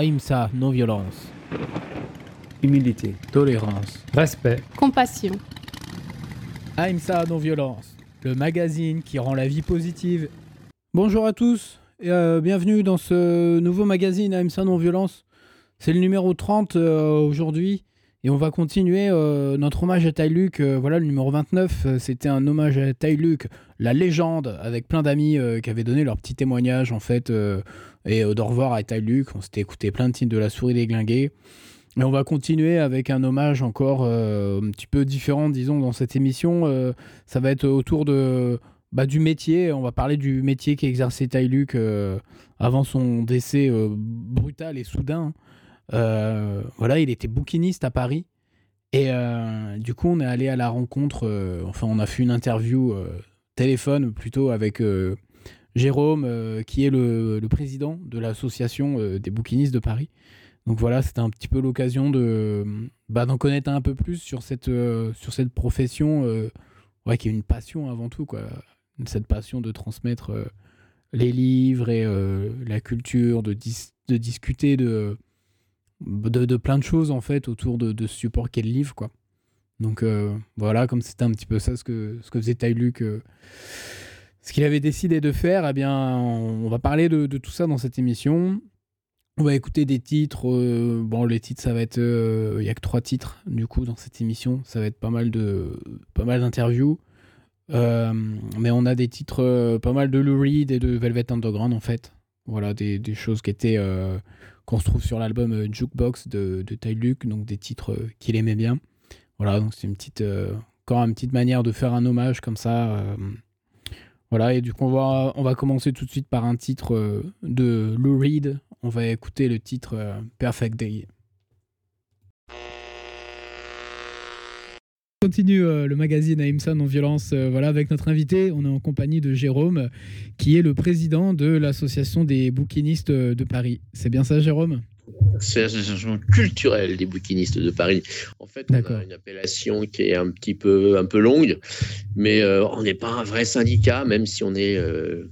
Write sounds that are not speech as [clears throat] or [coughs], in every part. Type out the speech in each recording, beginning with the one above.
Aïmsa, non-violence. Humilité. Tolérance. Respect. Compassion. Aïmsa, non-violence. Le magazine qui rend la vie positive. Bonjour à tous et euh, bienvenue dans ce nouveau magazine Aïmsa, non-violence. C'est le numéro 30 euh, aujourd'hui. Et on va continuer euh, notre hommage à Luke. voilà, le numéro 29, c'était un hommage à Luke, la légende, avec plein d'amis qui avaient donné leur petit témoignage en fait et euh, d'au revoir à Luke. On s'était écouté plein de titres de la souris déglinguée. Et on va continuer avec un hommage encore euh, un petit peu différent, disons, dans cette émission. Euh, ça va être autour de, bah, du métier. On va parler du métier qu'exerçait Luke avant son décès brutal et soudain. Voilà, il était bouquiniste à Paris. Et du coup, on est allé à la rencontre. enfin, on a fait une interview téléphone plutôt avec Jérôme, euh, qui est le, président de l'association euh, des bouquinistes de Paris. Donc voilà, c'était un petit peu l'occasion de bah, d'en connaître un peu plus sur cette, euh, sur cette profession, ouais, qui est une passion avant tout, quoi. Cette passion de transmettre les livres et la culture, de discuter de, de, plein de choses en fait autour de, ce support qu'est le livre, quoi. Donc voilà, comme c'était un petit peu ça ce que, ce que faisait Ty Luke ce qu'il avait décidé de faire, eh bien, on va parler de, tout ça dans cette émission. On va écouter des titres. Euh, bon, les titres, ça va être. Euh, il n'y a que trois titres, du coup, dans cette émission. Ça va être pas mal de pas mal d'interviews. Euh, mais on a des titres, pas mal de Lou Reed et de Velvet Underground, en fait. Voilà, des, choses qui étaient. Qu'on se trouve sur l'album Jukebox de, de Ty Luke, donc des titres qu'il aimait bien. Voilà, donc c'est une petite. encore une petite manière de faire un hommage comme ça voilà, et du coup, on va, on va commencer tout de suite par un titre euh, de Lou Reed. On va écouter le titre euh, Perfect Day. Continue euh, le magazine Aimson non violence voilà avec notre invité on est en compagnie de Jérôme qui est le président de l'association des bouquinistes de Paris c'est bien ça Jérôme? C'est l'association culturelle des bouquinistes de Paris. En fait, on a une appellation qui est un petit peu, un peu longue, mais euh, on n'est pas un vrai syndicat, même si on est euh,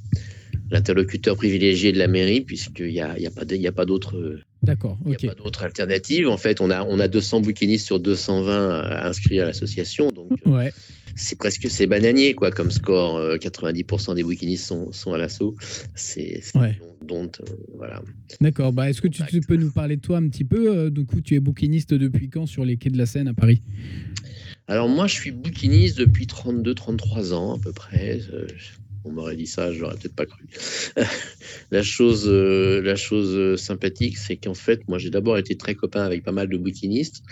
l'interlocuteur privilégié de la mairie, puisqu'il n'y a, y a pas d'autres. D'accord. Il n'y a pas d'autres alternatives. En fait, on a, on a 200 bouquinistes sur 220 inscrits à l'association. Donc, ouais c'est presque c'est bananier quoi comme score. 90% euh, des bouquinistes sont, sont à l'assaut. C'est euh, voilà. D'accord. Bah, est-ce que tu, peux nous parler de toi un petit peu euh, Du coup, tu es bouquiniste depuis quand sur les quais de la Seine à Paris? Alors moi, je suis bouquiniste depuis 32-33 ans à peu près. On m'aurait dit ça, je n'aurais peut-être pas cru. [laughs] la chose, la chose sympathique, c'est qu'en fait, moi, j'ai d'abord été très copain avec pas mal de bouquinistes.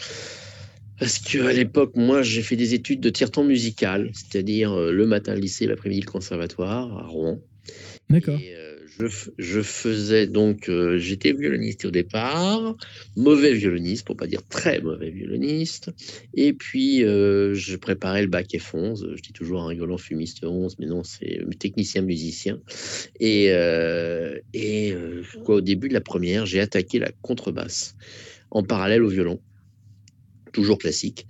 Parce qu'à l'époque, moi, j'ai fait des études de tiers-temps musical, c'est-à-dire euh, le matin le lycée, l'après-midi le conservatoire à Rouen. D'accord. Euh, je, faisais donc, euh, j'étais violoniste au départ, mauvais violoniste, pour pas dire très mauvais violoniste. Et puis, je préparais le bac F11. Je dis toujours un rigolant fumiste 11, mais non, c'est technicien musicien. Et, et quoi, au début de la première, j'ai attaqué la contrebasse en parallèle au violon toujours classique.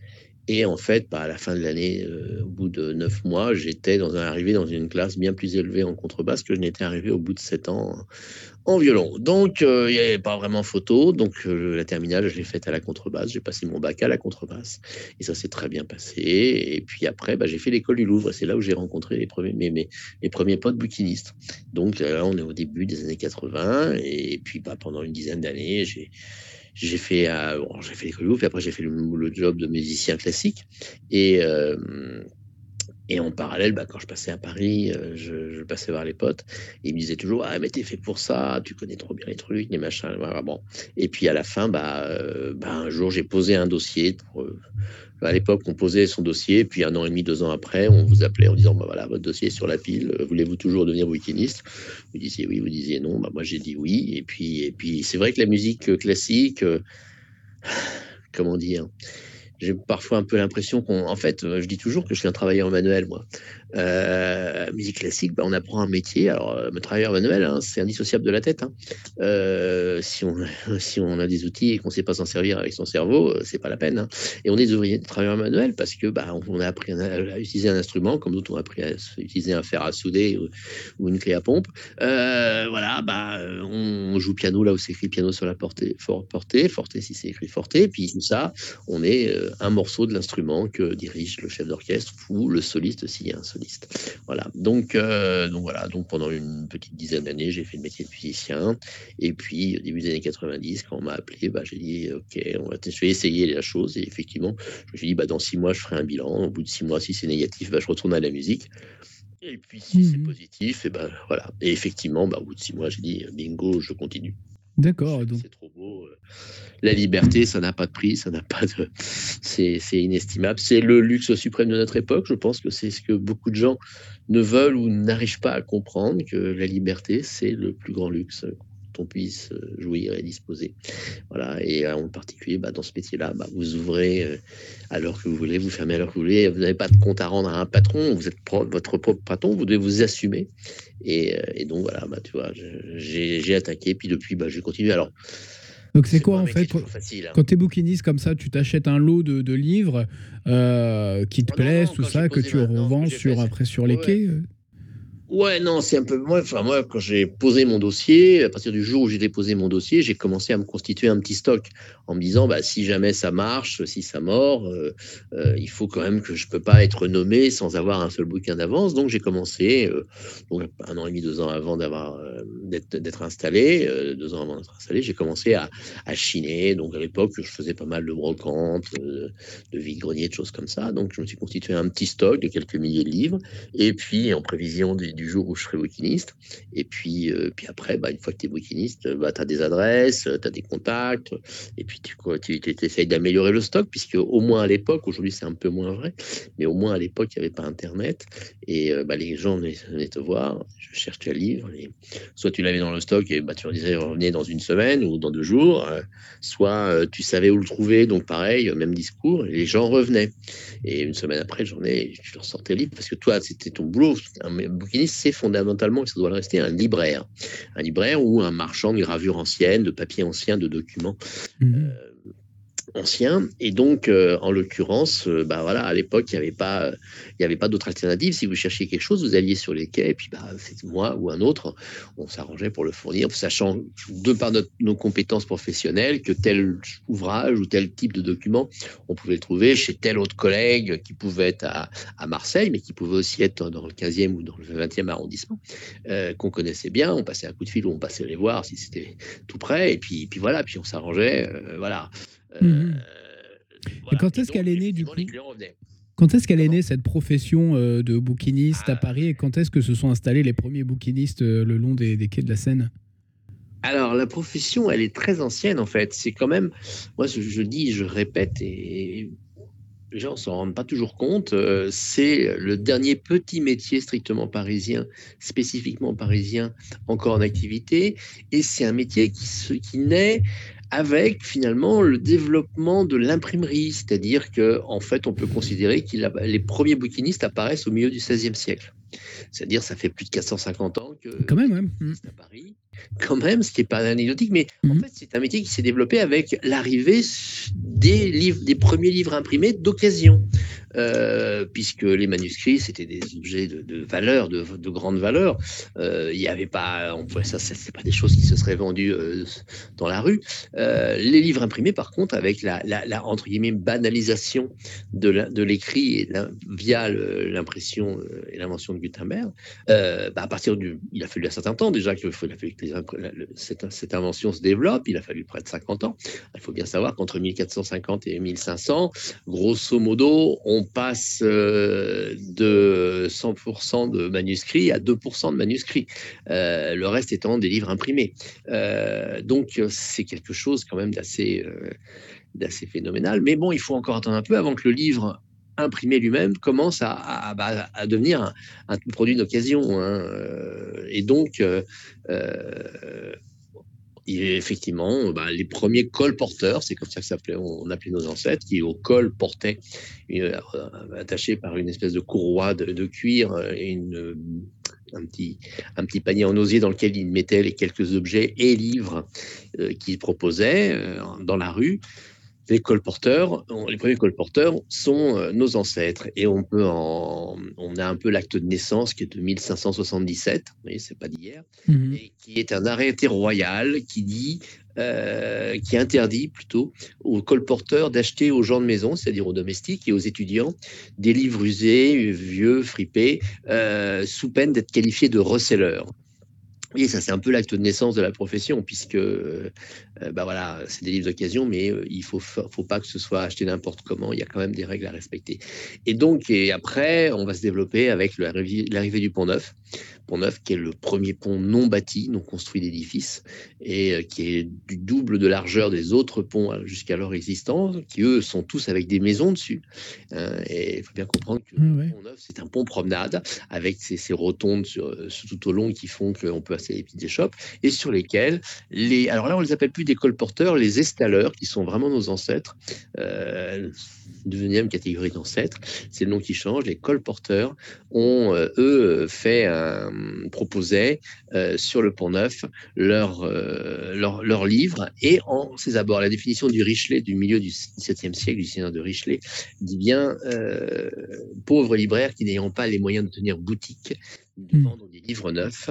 Et en fait, bah, à la fin de l'année, euh, au bout de neuf mois, j'étais arrivé dans une classe bien plus élevée en contrebasse que je n'étais arrivé au bout de sept ans en violon. Donc, euh, il n'y avait pas vraiment photo. Donc, euh, la terminale, je l'ai faite à la contrebasse. J'ai passé mon bac à la contrebasse. Et ça s'est très bien passé. Et puis après, bah, j'ai fait l'école du Louvre. C'est là où j'ai rencontré les premiers, mes, premiers potes bouquinistes. Donc, là, on est au début des années 80. Et puis, bah, pendant une dizaine d'années, j'ai j'ai fait, euh, bon, j'ai fait l'école puis après j'ai fait le, job de musicien classique. Et, euh, et en parallèle, bah, quand je passais à Paris, euh, je, passais voir les potes. Et ils me disaient toujours Ah, mais t'es fait pour ça, tu connais trop bien les trucs, les machins. Bon. Et puis à la fin, bah, bah un jour, j'ai posé un dossier pour, à l'époque, on posait son dossier, puis un an et demi, deux ans après, on vous appelait en disant bah voilà, votre dossier est sur la pile, voulez-vous toujours devenir wikiniste Vous disiez oui, vous disiez non. Bah, moi, j'ai dit oui. Et puis, c'est vrai que la musique classique, euh, [sighs] comment dire? J'ai parfois un peu l'impression qu'on. En fait, je dis toujours que je suis un travailleur manuel, moi. Euh, musique classique, bah, on apprend un métier. Alors, euh, travailleur manuel, c'est indissociable de la tête. Hein. Euh, si, on, [laughs] si on a des outils et qu'on ne sait pas s'en servir avec son cerveau, euh, c'est pas la peine. Hein. Et on est des ouvriers, des travailleurs manuels parce que bah, on a appris à, utiliser un instrument, comme d'autres ont appris à utiliser un fer à souder ou, une clé à pompe. voilà, bah, on, joue piano là où c'est écrit piano sur la portée, for, portée, forte si c'est écrit forte. Puis tout ça, on est un morceau de l'instrument que dirige le chef d'orchestre ou le soliste s'il y a un soliste. Voilà. Donc, euh, donc voilà. Donc pendant une petite dizaine d'années, j'ai fait le métier de musicien. Et puis au début des années 90, quand on m'a appelé, bah, j'ai dit ok, on va essayer la chose. Et effectivement, je me suis dit bah, dans six mois, je ferai un bilan. Au bout de six mois, si c'est négatif, bah, je retourne à la musique. Et puis si c'est mmh positif, et ben voilà. Et effectivement, bah, au bout de six mois, j'ai dit bingo, je continue. D'accord. C'est trop beau. Euh. La liberté, ça n'a pas de prix, ça n'a pas de. [laughs] C'est inestimable. C'est le luxe suprême de notre époque. Je pense que c'est ce que beaucoup de gens ne veulent ou n'arrivent pas à comprendre que la liberté, c'est le plus grand luxe on puisse euh, jouir et disposer. Voilà. Et euh, en particulier, bah, dans ce métier-là, bah, vous ouvrez euh, à l'heure que vous voulez, vous fermez à l'heure que vous voulez. Vous n'avez pas de compte à rendre à un patron. Vous êtes votre propre patron. Vous devez vous assumer. Et, donc voilà, bah, tu vois, j'ai attaqué. Puis depuis, bah, je continue. Alors. Donc c'est quoi en fait hein. quand tu es bouquiniste comme ça, tu t'achètes un lot de, livres qui te oh plaisent, tout ça, que tu revends sur, après sur les quais Ouais, non, c'est un peu moi. Enfin, moi, quand j'ai posé mon dossier, à partir du jour où j'ai déposé mon dossier, j'ai commencé à me constituer un petit stock en me disant, bah, si jamais ça marche, si ça mord, euh, euh, il faut quand même que je peux pas être nommé sans avoir un seul bouquin d'avance. Donc, j'ai commencé, euh, donc, un an et demi, deux ans avant d'avoir d'être installé, deux ans avant d'être installé, j'ai commencé à, à, chiner. Donc, à l'époque, je faisais pas mal de brocantes, de vide-grenier, de choses comme ça. Donc, je me suis constitué un petit stock de quelques milliers de livres. Et puis, en prévision du du jour où je serai bouquiniste. Et puis, euh, puis après, bah, une fois que tu es bouquiniste, bah, tu as des adresses, tu as des contacts, et puis tu, tu, tu essayes d'améliorer le stock, puisque au moins à l'époque, aujourd'hui c'est un peu moins vrai, mais au moins à l'époque, il n'y avait pas Internet, et euh, bah, les gens venaient, te voir, je cherche un livre, et soit tu l'avais dans le stock, et bah, tu leur disais revenez dans une semaine ou dans deux jours, euh, soit tu savais où le trouver, donc pareil, même discours, et les gens revenaient. Et une semaine après, j'en ai, tu leur sortais le livre, parce que toi, c'était ton boulot, un bouquiniste c'est fondamentalement, et ça doit le rester, un libraire. Un libraire ou un marchand de gravures anciennes, de papier ancien, de documents. Mmh. Euh, ancien. Et donc, euh, en l'occurrence, euh, bah voilà, à l'époque, il n'y avait pas, pas d'autre alternative. Si vous cherchiez quelque chose, vous alliez sur les quais, et puis bah, moi ou un autre, on s'arrangeait pour le fournir, sachant de par nos compétences professionnelles que tel ouvrage ou tel type de document, on pouvait le trouver chez tel autre collègue qui pouvait être à, Marseille, mais qui pouvait aussi être dans le 15e ou dans le 20e arrondissement, euh, qu'on connaissait bien. On passait un coup de fil ou on passait les voir si c'était tout près, et puis, puis voilà, puis on s'arrangeait, voilà. Mmh et quand est-ce qu'elle est née du coup quand est-ce qu'elle est née cette profession euh, de bouquiniste à ah. Paris et quand est-ce que se sont installés les premiers bouquinistes euh, le long des, quais de la Seine? Alors, la profession, elle est très ancienne en fait. C'est quand même, moi je, dis, je répète, et les gens ne s'en rendent pas toujours compte, euh, c'est le dernier petit métier strictement parisien, spécifiquement parisien, encore en activité. Et c'est un métier qui, qui naît avec finalement le développement de l'imprimerie, c'est-à-dire que en fait, on peut considérer que les premiers bouquinistes apparaissent au milieu du XVIe siècle. C'est-à-dire, ça fait plus de 450 ans que quand même, ouais. À Paris, quand même, ce qui n'est pas anecdotique, mais en mmh. fait, c'est un métier qui s'est développé avec l'arrivée des livres, des premiers livres imprimés d'occasion. Euh, puisque les manuscrits, c'était des objets de, valeur, de, grande valeur. Euh, il n'y avait pas, on pouvait, ça, c'est pas des choses qui se seraient vendues euh, dans la rue. les livres imprimés, par contre, avec la, entre guillemets banalisation de l'écrit via l'impression et l'invention de Gutenberg, bah, à partir du, il a fallu un certain temps déjà que cette, cette, invention se développe. Il a fallu près de 50 ans. Il faut bien savoir qu'entre 1450 et 1500, grosso modo, on passe euh, de 100% de manuscrits à 2% de manuscrits, euh, le reste étant des livres imprimés. Euh, donc c'est quelque chose quand même d'assez d'assez phénoménal. Mais bon, il faut encore attendre un peu avant que le livre imprimé lui-même commence à, bah, devenir un, produit d'occasion. Hein. Et donc, effectivement, bah, les premiers colporteurs, c'est comme ça que s'appelait, on appelait nos ancêtres, qui au col portaient, euh, attaché par une espèce de courroie de, cuir euh, et une, un, petit, un petit panier en osier dans lequel ils mettaient les quelques objets et livres euh, qu'ils proposaient dans la rue les colporteurs, les premiers colporteurs sont euh, nos ancêtres et on peut en, on a un peu l'acte de naissance qui est de 1577, mais c'est pas d'hier, mhm. et qui est un arrêté royal qui dit, euh, qui interdit plutôt aux colporteurs d'acheter aux gens de maison, c'est-à-dire aux domestiques et aux étudiants, des livres usés, vieux, fripés, euh, sous peine d'être qualifiés de receleurs. Oui, ça c'est un peu l'acte de naissance de la profession, puisque euh, bah voilà, c'est des livres d'occasion, mais euh, il faut faut pas que ce soit acheté n'importe comment. Il y a quand même des règles à respecter. Et donc, et après, on va se développer avec l'arrivée du Pont Neuf. Pont-Neuf, qui est le premier pont non bâti, non construit d'édifice, et euh, qui est du double de largeur des autres ponts euh, jusqu'alors existants, qui eux sont tous avec des maisons dessus. Hein, et il faut bien comprendre que le Pont-Neuf, c'est un pont promenade, avec ces, rotondes euh, tout au long qui font qu'on peut passer les petites échoppes, et sur lesquelles, les, alors là, on les appelle plus des colporteurs, les estalleurs, qui sont vraiment nos ancêtres, euh, deuxième catégorie d'ancêtres, c'est le nom qui change, les colporteurs ont, eux, fait euh, proposait euh, sur le Pont Neuf leur, euh, leur, leur, livre et en ses abords. La définition du Richelet du milieu du XVIIe siècle, du Seigneur de Richelet, dit bien pauvre libraire qui n'ayant pas les moyens de tenir boutique de hmm. vendre des livres neufs,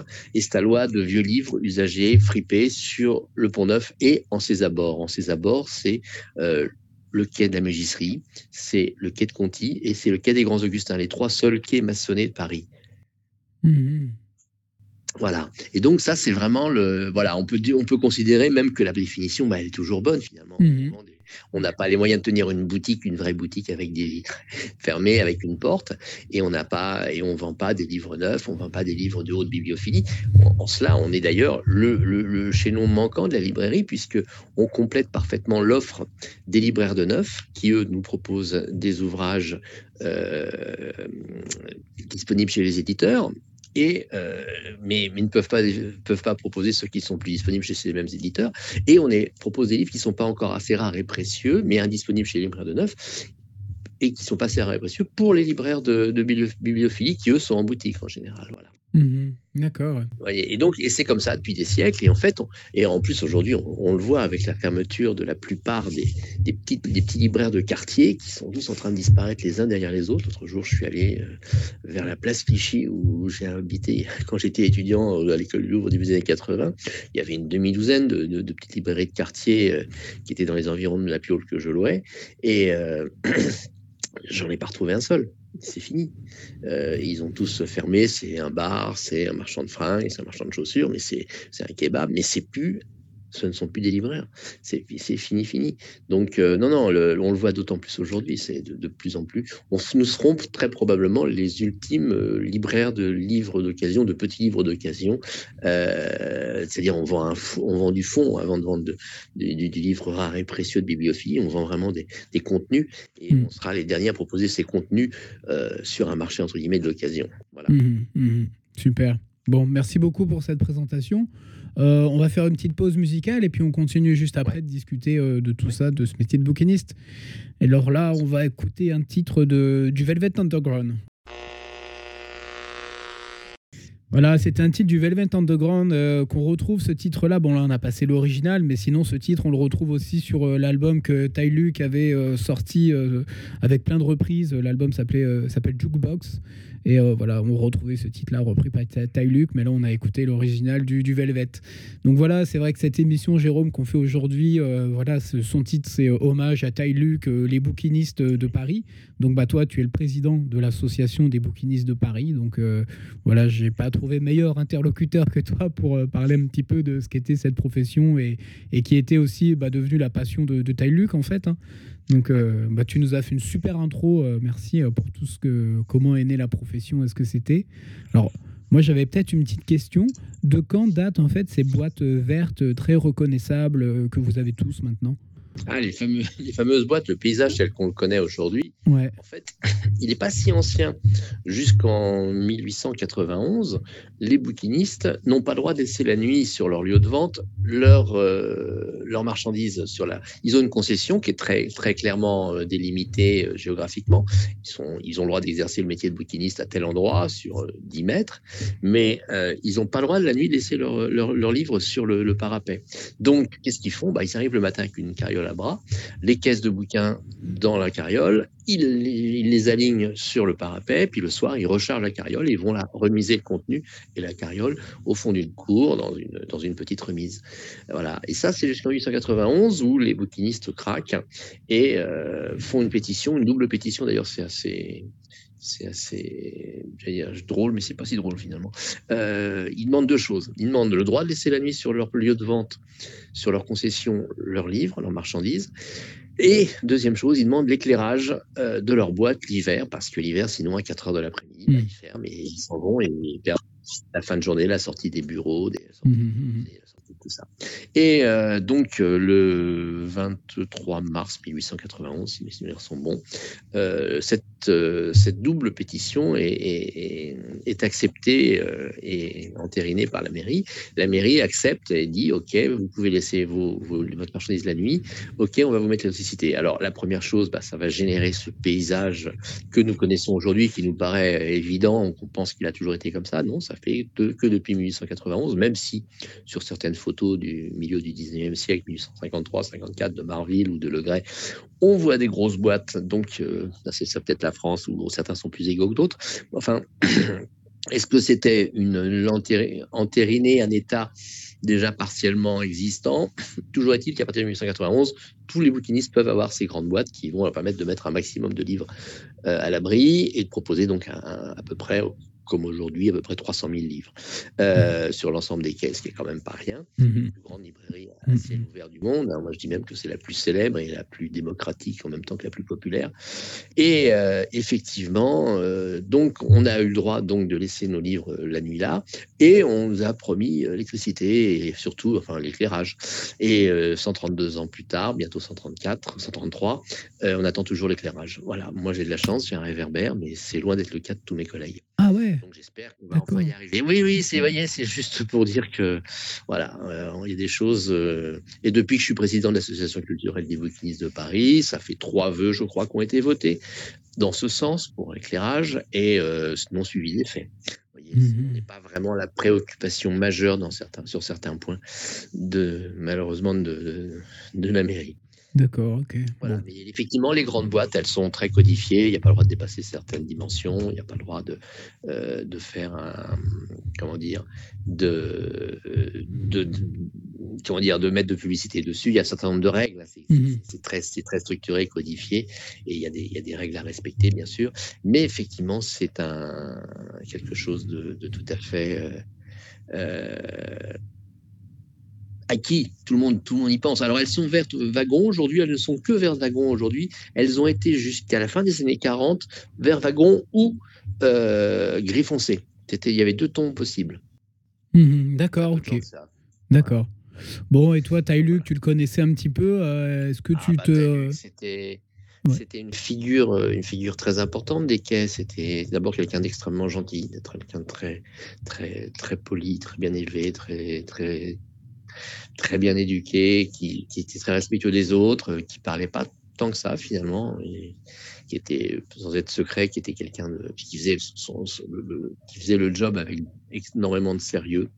loi de vieux livres usagés, fripés sur le pont neuf et en ses abords. En ses abords, c'est le quai de la Mégisserie, c'est le quai de Conti et c'est le quai des Grands Augustins, les trois seuls quais maçonnés de Paris. Mmh voilà. Et donc ça, c'est vraiment le. Voilà, on peut dire, on peut considérer même que la définition, bah, elle est toujours bonne finalement. Mmh on n'a pas les moyens de tenir une boutique, une vraie boutique avec des vitres [laughs] fermées, avec une porte, et on n'a pas et on vend pas des livres neufs, on vend pas des livres de haute bibliophilie. En, cela, on est d'ailleurs le, le, chaînon manquant de la librairie puisque on complète parfaitement l'offre des libraires de neuf qui eux nous proposent des ouvrages euh, disponibles chez les éditeurs et, euh, mais, mais, ne peuvent pas, proposer ceux qui sont plus disponibles chez ces mêmes éditeurs. Et on propose des livres qui ne sont pas encore assez rares et précieux, mais indisponibles chez les libraires de neuf, et qui sont pas assez rares et précieux pour les libraires de, de bibliophilie qui, eux, sont en boutique en général. Voilà. Mmh D'accord. Et donc, et c'est comme ça depuis des siècles. Et en fait, et en plus aujourd'hui, on, le voit avec la fermeture de la plupart des, petites, petits libraires de quartier qui sont tous en train de disparaître les uns derrière les autres. L'autre jour, je suis allé euh, vers la place Clichy où j'ai habité [laughs] quand j'étais étudiant à l'école du Louvre début des années 80. Il y avait une demi-douzaine de, de, petites librairies de quartier euh, qui étaient dans les environs de la Piole que je louais. Et euh, [clears throat] j'en ai pas retrouvé un seul c'est fini. Euh, ils ont tous fermé. C'est un bar, c'est un marchand de fringues, c'est un marchand de chaussures, mais c'est un kebab, mais c'est plus ce ne sont plus des libraires. C'est fini, fini. Donc, euh, non, non, on le voit d'autant plus aujourd'hui. C'est de, plus en plus. On, nous serons très probablement les ultimes euh, libraires de livres d'occasion, de petits livres d'occasion. Euh, c'est-à-dire, on, vend on vend du fond avant de vendre du, livre rare et précieux de bibliophilie. On vend vraiment des, contenus et mmh. on sera les derniers à proposer ces contenus sur un marché, entre guillemets, de l'occasion. Voilà. Mmh, mmh. super. Bon, merci beaucoup pour cette présentation. Euh, on va faire une petite pause musicale et puis on continue juste après de discuter euh, de tout ça, de ce métier de bouquiniste. Et alors là, on va écouter un titre de, du Velvet Underground. Voilà, c'est un titre du Velvet Underground euh, qu'on retrouve ce titre-là. Bon, là, on a passé l'original, mais sinon, ce titre, on le retrouve aussi sur l'album que Ty Luke avait sorti avec plein de reprises. L'album s'appelait s'appelle Jukebox. Et euh, voilà, on retrouvait ce titre-là repris par Ty Luke, mais là on a écouté l'original du, Velvet. Donc voilà, c'est vrai que cette émission, Jérôme, qu'on fait aujourd'hui, euh, voilà, son titre c'est euh, hommage à Ty Luke, les bouquinistes de Paris. Donc bah toi, tu es le président de l'association des bouquinistes de Paris. Donc voilà, j'ai pas trouvé meilleur interlocuteur que toi pour parler un petit peu de ce qu'était cette profession et, et qui était aussi bah, devenue la passion de, de Ty en fait. Hein. Donc, euh, bah, tu nous as fait une super intro. Euh, merci euh, pour tout ce que, comment est née la profession, est-ce que c'était? Alors, moi, j'avais peut-être une petite question. De quand datent en fait ces boîtes vertes très reconnaissables que vous avez tous maintenant? Ah, les, fameux, [laughs] les fameuses boîtes, le paysage tel qu'on le connaît aujourd'hui, Ouais. en fait, [laughs] il n'est pas si ancien. Jusqu'en 1891, les bouquinistes n'ont pas le droit de laisser la nuit sur leur lieu de vente leur, euh, leur marchandise. Sur la... Ils ont une concession qui est très, très clairement euh, délimitée euh, géographiquement. Ils, sont, ils ont le droit d'exercer le métier de bouquiniste à tel endroit, sur euh, 10 mètres, mais euh, ils n'ont pas le droit de la nuit de laisser leur, leur, leur livre sur le, le parapet. Donc, qu'est-ce qu'ils font? Bah, Ils arrivent le matin avec une carriole les caisses de bouquins dans la carriole, ils, ils les alignent sur le parapet, puis le soir, ils rechargent la carriole et ils vont la remiser le contenu et la carriole au fond d'une cour, dans une, dans une petite remise. Voilà. Et ça, c'est jusqu'en 1891 où les bouquinistes craquent et euh, font une pétition, une double pétition. D'ailleurs, c'est assez, c'est assez dire, drôle, mais c'est pas si drôle finalement. Euh, ils demandent deux choses. Ils demandent le droit de laisser la nuit sur leur lieu de vente, sur leur concession, leurs livres, leurs marchandises. Et deuxième chose, ils demandent l'éclairage euh, de leur boîte l'hiver, parce que l'hiver, sinon à 4 heures de l'après-midi, Mm. bah, ils ferment et ils s'en vont et ils perdent la fin de journée, la sortie des bureaux, des, la sortie Mhm, mhm. des- la sortie de tout ça. Et euh, donc euh, le 23 mars 1891, si mes souvenirs sont bons, euh, cette, euh, cette double pétition est, est- est- est acceptée et entérinée par la mairie. La mairie accepte et dit OK, vous pouvez laisser vos, vos- votre marchandise la nuit. OK, on va vous mettre l'électricité. Alors la première chose, bah, ça va générer ce paysage que nous connaissons aujourd'hui, qui nous paraît évident, qu'on pense qu'il a toujours été comme ça. Non, ça fait que depuis 1891, même si sur certaines photos du milieu du 19e siècle, 1853-54, de Marville ou de Le Gray, on voit des grosses boîtes. Donc, euh, c'est ça peut-être la France où certains sont plus égaux que d'autres. Enfin, [clears throat] est-ce que c'était une l'entéri- entériner un état déjà partiellement existant? [clears throat] Toujours est-il qu'à partir de 1891, tous les bouquinistes peuvent avoir ces grandes boîtes qui vont leur permettre de mettre un maximum de livres euh, à l'abri et de proposer donc à peu près, comme aujourd'hui, à peu près 300 000 livres euh, sur l'ensemble des caisses, ce qui est quand même pas rien Mhm. la plus grande librairie à ciel ouvert du monde. Alors, moi, je dis même que c'est la plus célèbre et la plus démocratique en même temps que la plus populaire. Et euh, effectivement, euh, donc, on a eu le droit donc de laisser nos livres la nuit là, et on nous a promis l'électricité et surtout, enfin, l'éclairage. Et euh, 132 ans plus tard, bientôt 134, 133, euh, on attend toujours l'éclairage. Voilà. Moi, j'ai de la chance, j'ai un réverbère, mais c'est loin d'être le cas de tous mes collègues. J'espère qu'on va enfin y arriver. Oui, oui, c'est voyez, c'est juste pour dire que voilà, euh, il y a des choses. euh, et depuis que je suis président de l'association culturelle des bouquinistes de Paris, ça fait trois vœux, je crois, qui ont été votés dans ce sens pour l'éclairage et euh, non suivi des faits. Vous voyez, c'est- Mhm. on n'est pas vraiment la préoccupation majeure dans certains, sur certains points de malheureusement de, de, de la mairie. D'accord, ok. Voilà. Mais effectivement, les grandes boîtes, elles sont très codifiées. Il n'y a pas le droit de dépasser certaines dimensions. Il n'y a pas le droit de, euh, de faire un, comment dire, de, de, de- comment dire, de mettre de publicité dessus. Il y a un certain nombre de règles. C'est Mhm. c'est très, structuré, codifié, et il y, a des, il y a des règles à respecter, bien sûr. Mais effectivement, c'est un quelque chose de, de tout à fait euh, euh, acquis. Tout le monde, tout le monde y pense. Alors elles sont vertes wagon aujourd'hui. Elles ne sont que vertes wagon aujourd'hui. Elles ont été jusqu'à la fin des années 40 vert wagon ou euh, gris foncé. C'était, il y avait deux tons possibles. Mhm, D'accord, ok. D'accord. Bon, et toi, Ty tu le connaissais un petit peu. euh, Est-ce que Ah, tu bah, te. C'était. Ouais. C'était une figure, euh, une figure très importante des quais. C'était d'abord quelqu'un d'extrêmement gentil, quelqu'un de très, très, très poli, très bien élevé, très, très, très bien éduqué, qui, était très respectueux des autres, euh, qui parlait pas tant que ça finalement, qui était sans être secret, qui était quelqu'un qui faisait le, job avec énormément de sérieux.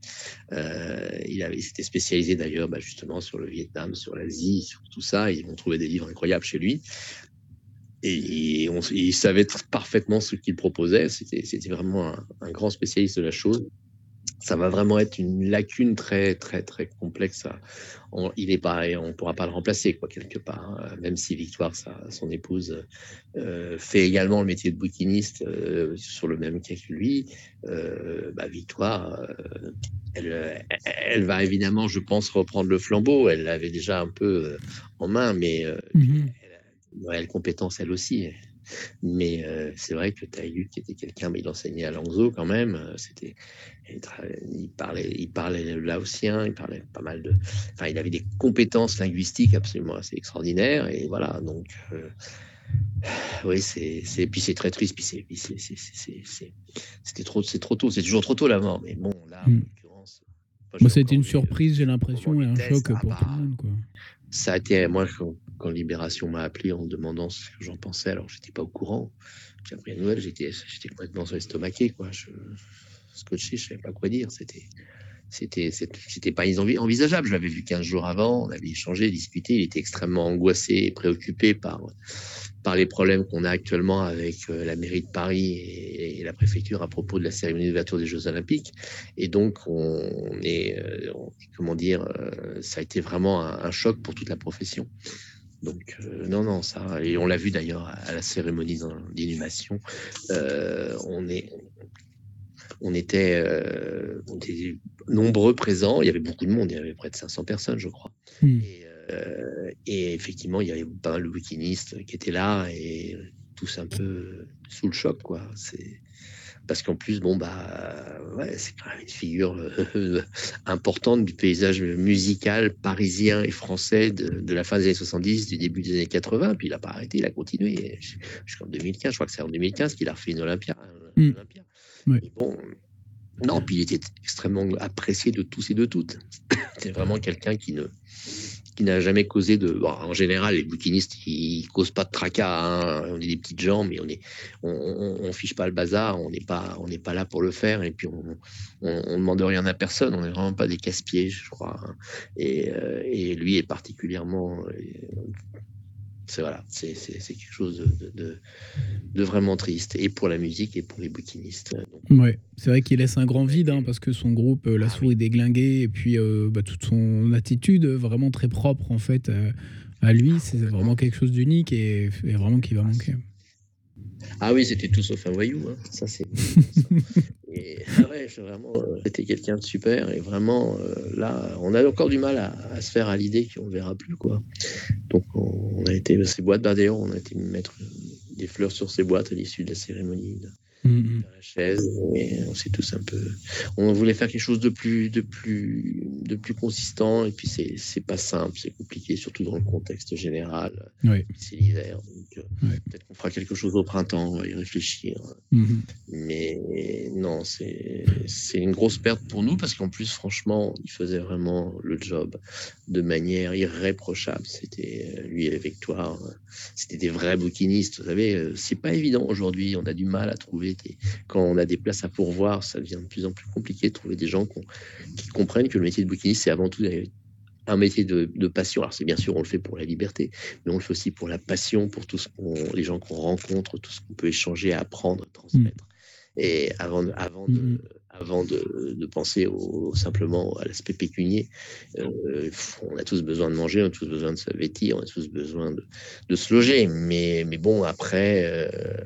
Euh, il avait, s'était spécialisé d'ailleurs, bah, justement sur le Vietnam, sur l'Asie, sur tout ça. Et on trouvait des livres incroyables chez lui. Et il savait parfaitement ce qu'il proposait. C'était, vraiment un grand spécialiste de la chose. Ça va vraiment être une lacune très, très, très complexe. on, il est pas, on pourra pas le remplacer, quoi, quelque part. hein. Même si Victoire, sa, son épouse, euh, fait également le métier de bouquiniste euh, sur le même quai que lui, euh, bah, Victoire, elle, va évidemment, je pense, reprendre le flambeau. Elle l'avait déjà un peu en main, mais Mhm. elle a une réelle compétence, elle aussi. Mais euh, c'est vrai que Taïlu, qui était quelqu'un, mais il enseignait à Langzhou quand même. euh, C'était, il parlait, il parlait le laotien, il parlait pas mal de. Enfin, il avait des compétences linguistiques absolument assez extraordinaires. Et voilà, donc. euh, oui, c'est, c'est, puis c'est très triste. Puis c'est, c'est, c'est, c'était trop, c'est trop tôt. C'est toujours trop tôt la mort. Mais bon, là, en Mm. l'occurrence. moi, ça a été une surprise, j'ai l'impression, et un choc pour tout le monde. Quoi. ça a été, moi, quand, Libération m'a appelé en demandant ce que j'en pensais, alors j'étais pas au courant. J'ai appris la nouvelle, j'étais, complètement estomaqué, quoi. Je, scotché, je savais pas quoi dire. C'était, c'était, pas envi- envisageable. Je l'avais vu 15 jours avant, on avait échangé, discuté. Il était extrêmement angoissé et préoccupé par, les problèmes qu'on a actuellement avec euh, la mairie de Paris et, la préfecture à propos de la cérémonie d'ouverture des Jeux Olympiques. Et donc, on est, euh, comment dire, euh, ça a été vraiment un choc pour toute la profession. Donc, euh, non, non, ça, et on l'a vu d'ailleurs à, la cérémonie d'in- d'inhumation, euh, on, est, on, était, euh, on était nombreux présents, il y avait beaucoup de monde, il y avait près de 500 personnes, je crois. Hmm. Et, et effectivement, il y avait pas mal de bouquinistes qui étaient là et tous un peu sous le choc, quoi. C'est parce qu'en plus, bon bah, ouais, c'est quand même une figure euh, [laughs] importante du paysage musical parisien et français de, de la fin des années 70, du début des années 80. Puis il n'a pas arrêté, il a continué jusqu'en 2015. Je crois que c'est en 2015 qu'il a refait une Olympia. un Mm. Olympia. Ouais. Mais bon, non, puis il était extrêmement apprécié de tous et de toutes. [coughs] C'est vraiment quelqu'un qui ne qui n'a jamais causé de. en général, les bouquinistes, ils causent pas de tracas. hein. On est des petites gens, mais on est, on, fiche pas le bazar. On n'est pas, on n'est pas là pour le faire. Et puis on, on, demande rien à personne. On n'est vraiment pas des casse-pieds, je crois. hein. Et, euh, et lui est particulièrement. Euh, c'est voilà, c'est quelque chose de, de, de- de vraiment triste, et pour la musique et pour les bouquinistes. Donc, Ouais, c'est vrai qu'il laisse un grand vide hein, parce que son groupe, euh, La Ah Souris déglinguée, et puis euh, bah, toute son attitude euh, vraiment très propre en fait euh, à lui, c'est vraiment quelque chose d'unique et, et vraiment qui va manquer. Ah oui, c'était tout sauf un voyou. hein. Ça, c'est. [laughs] Et, ah ouais, vraiment, c'était quelqu'un de super. Et vraiment, euh, là, on a encore du mal à, à se faire à l'idée qu'on ne verra plus. quoi. Donc, on, on a été, ces boîtes, bah, d'ailleurs, on a été mettre des fleurs sur ces boîtes à l'issue de la cérémonie. Mhm. à la chaise et on s'est tous un peu on voulait faire quelque chose de plus de plus de plus consistant et puis c'est c'est pas simple c'est compliqué surtout dans le contexte général. C'est l'hiver donc euh, peut-être qu'on fera quelque chose au printemps on va y réfléchir. Mhm. mais non c'est c'est une grosse perte pour nous parce qu'en plus franchement il faisait vraiment le job de manière irréprochable. C'était euh, lui et la Victoire euh, c'était des vrais bouquinistes. Vous savez c'est pas évident aujourd'hui on a du mal à trouver quand on a des places à pourvoir ça devient de plus en plus compliqué de trouver des gens qui comprennent que le métier de bouquiniste c'est avant tout un métier de, de passion. Alors c'est bien sûr on le fait pour la liberté, mais on le fait aussi pour la passion, pour tout ce qu'on, les gens qu'on rencontre, tout ce qu'on peut échanger, apprendre, transmettre. Et avant, de- avant de, avant de, de penser au, simplement à l'aspect pécunier, euh, on a tous besoin de manger, on a tous besoin de se vêtir, on a tous besoin de, de se loger. Mais, mais bon, après. euh,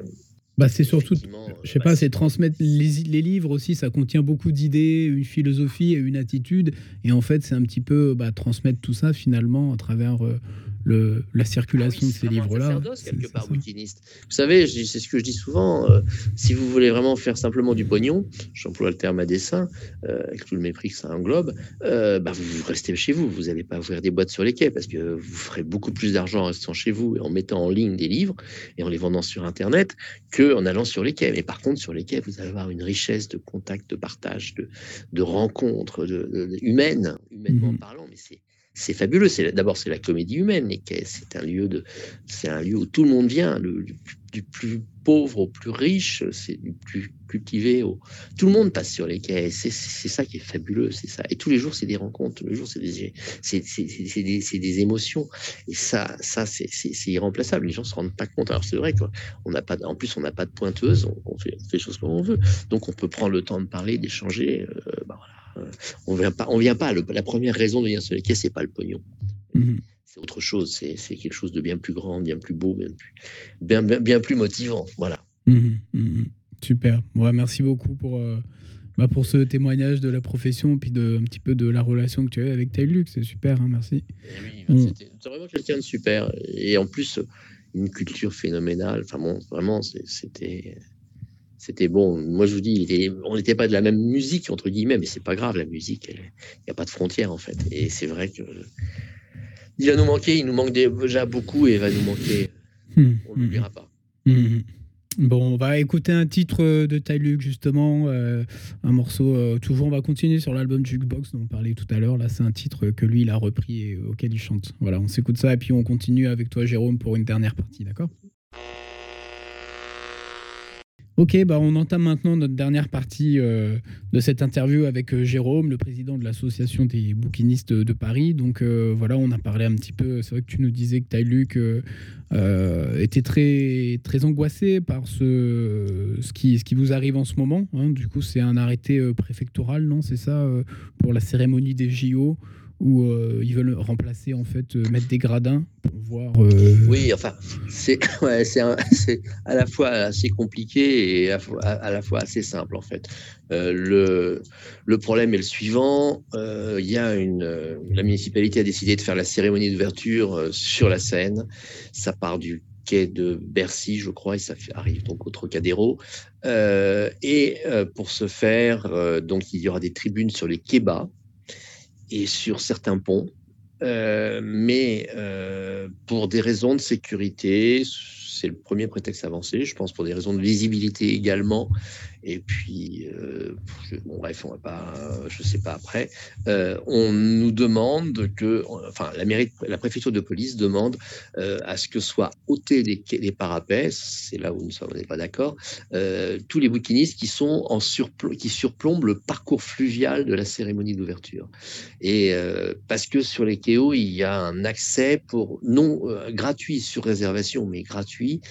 Bah, c'est surtout, effectivement, je sais bah, pas, c'est transmettre les, les livres aussi, ça contient beaucoup d'idées, une philosophie et une attitude. Et en fait, c'est un petit peu bah, transmettre tout ça finalement à travers euh, le, la circulation Ah oui, de ces livres-là. quelque part, bouquiniste. Vous savez, c'est ce que je dis souvent, euh, si vous voulez vraiment faire simplement du pognon, j'emploie le terme à dessein, euh, avec tout le mépris que ça englobe, euh, bah vous, vous restez chez vous, vous n'allez pas ouvrir des boîtes sur les quais, parce que vous ferez beaucoup plus d'argent en restant chez vous et en mettant en ligne des livres et en les vendant sur Internet qu'en allant sur les quais. Mais par contre, sur les quais, vous allez avoir une richesse de contacts, de partage, de, de rencontres de, de- de- humaines, humainement Mhm. parlant, mais c'est c'est fabuleux. C'est d'abord c'est la comédie humaine. Les quais, c'est un lieu de, c'est un lieu où tout le monde vient, du, plus- pauvre au plus riche, c'est du plus cultivé au. Tout le monde passe sur les et C'est ça qui est fabuleux, c'est ça. Et tous les jours, c'est des rencontres. Tous les jours, c'est des, c'est c'est- c'est- des, émotions. Et ça, ça, c'est irremplaçable. Les gens se rendent pas compte. Alors c'est vrai quoi. On n'a pas, en plus, on n'a pas de pointeuse. On, on fait, on fait les choses comme on veut. Donc on peut prendre le temps de parler, d'échanger. euh, bah voilà. Euh, on vient pas, on vient pas. le- la première raison de venir sur les quais, c'est pas le pognon Mhm. c'est autre chose, c'est quelque chose de bien plus grand, bien plus beau, bien plus, bien, bien, bien plus motivant. Voilà. Mhm, mhm. Super. Ouais, merci beaucoup pour, euh, bah, pour ce témoignage de la profession, puis de, un petit peu de la relation que tu as avec Taylor. C'est super, hein, merci. Et oui, Mm. c'était- C'est vraiment quelqu'un de super. Et en plus, une culture phénoménale. Enfin bon, vraiment, c'était c'était bon. Moi, je vous dis, on n'était pas de la même musique, entre guillemets, mais c'est pas grave, la musique, il n'y a pas de frontières, en fait. Et c'est vrai que il va nous manquer, il nous manque déjà beaucoup et il va nous manquer. Hmm. On ne l'oubliera pas. Hmm. Bon, on va écouter un titre de Tyluk, justement, euh, un morceau. Euh, toujours, on va continuer sur l'album Jukebox dont on parlait tout à l'heure. Là, c'est un titre que lui, il a repris et auquel il chante. Voilà, on s'écoute ça et puis on continue avec toi, Jérôme, pour une dernière partie, d'accord? Ok, bah on entame maintenant notre dernière partie euh, de cette interview avec euh, Jérôme, le président de l'association des bouquinistes de Paris. Donc euh, voilà, on a parlé un petit peu. C'est vrai que tu nous disais que Ty Luc était très très angoissé par ce ce qui ce qui vous arrive en ce moment. Hein. Du coup, c'est un arrêté préfectoral, non C'est ça pour la cérémonie des JO où euh, ils veulent remplacer, en fait, euh, mettre des gradins pour voir. Euh, oui, enfin, c'est [laughs] ouais, [laughs] à la fois assez compliqué et à, la fois assez simple, en fait. le, le problème est le suivant il y a une. La municipalité a décidé de faire la cérémonie d'ouverture sur la Seine. Ça part du quai de Bercy, je crois, et ça arrive donc au Trocadéro. et pour ce faire, donc il y aura des tribunes sur les quais bas, et sur certains ponts. Euh, mais euh, pour des raisons de sécurité, c'est le premier prétexte avancé, je pense pour des raisons de visibilité également, et puis, euh, bon, bref, on va pas, je sais pas après. Euh, on nous demande que, enfin, la, mairie, la préfecture de police demande euh, à ce que soient ôtés les, parapets. C'est là où nous sommes, pas d'accord. tous les bouquinistes qui sont en qui surplombent le parcours fluvial de la cérémonie d'ouverture. Et parce que sur les quais il y a un accès pour non gratuit sur réservation, mais gratuit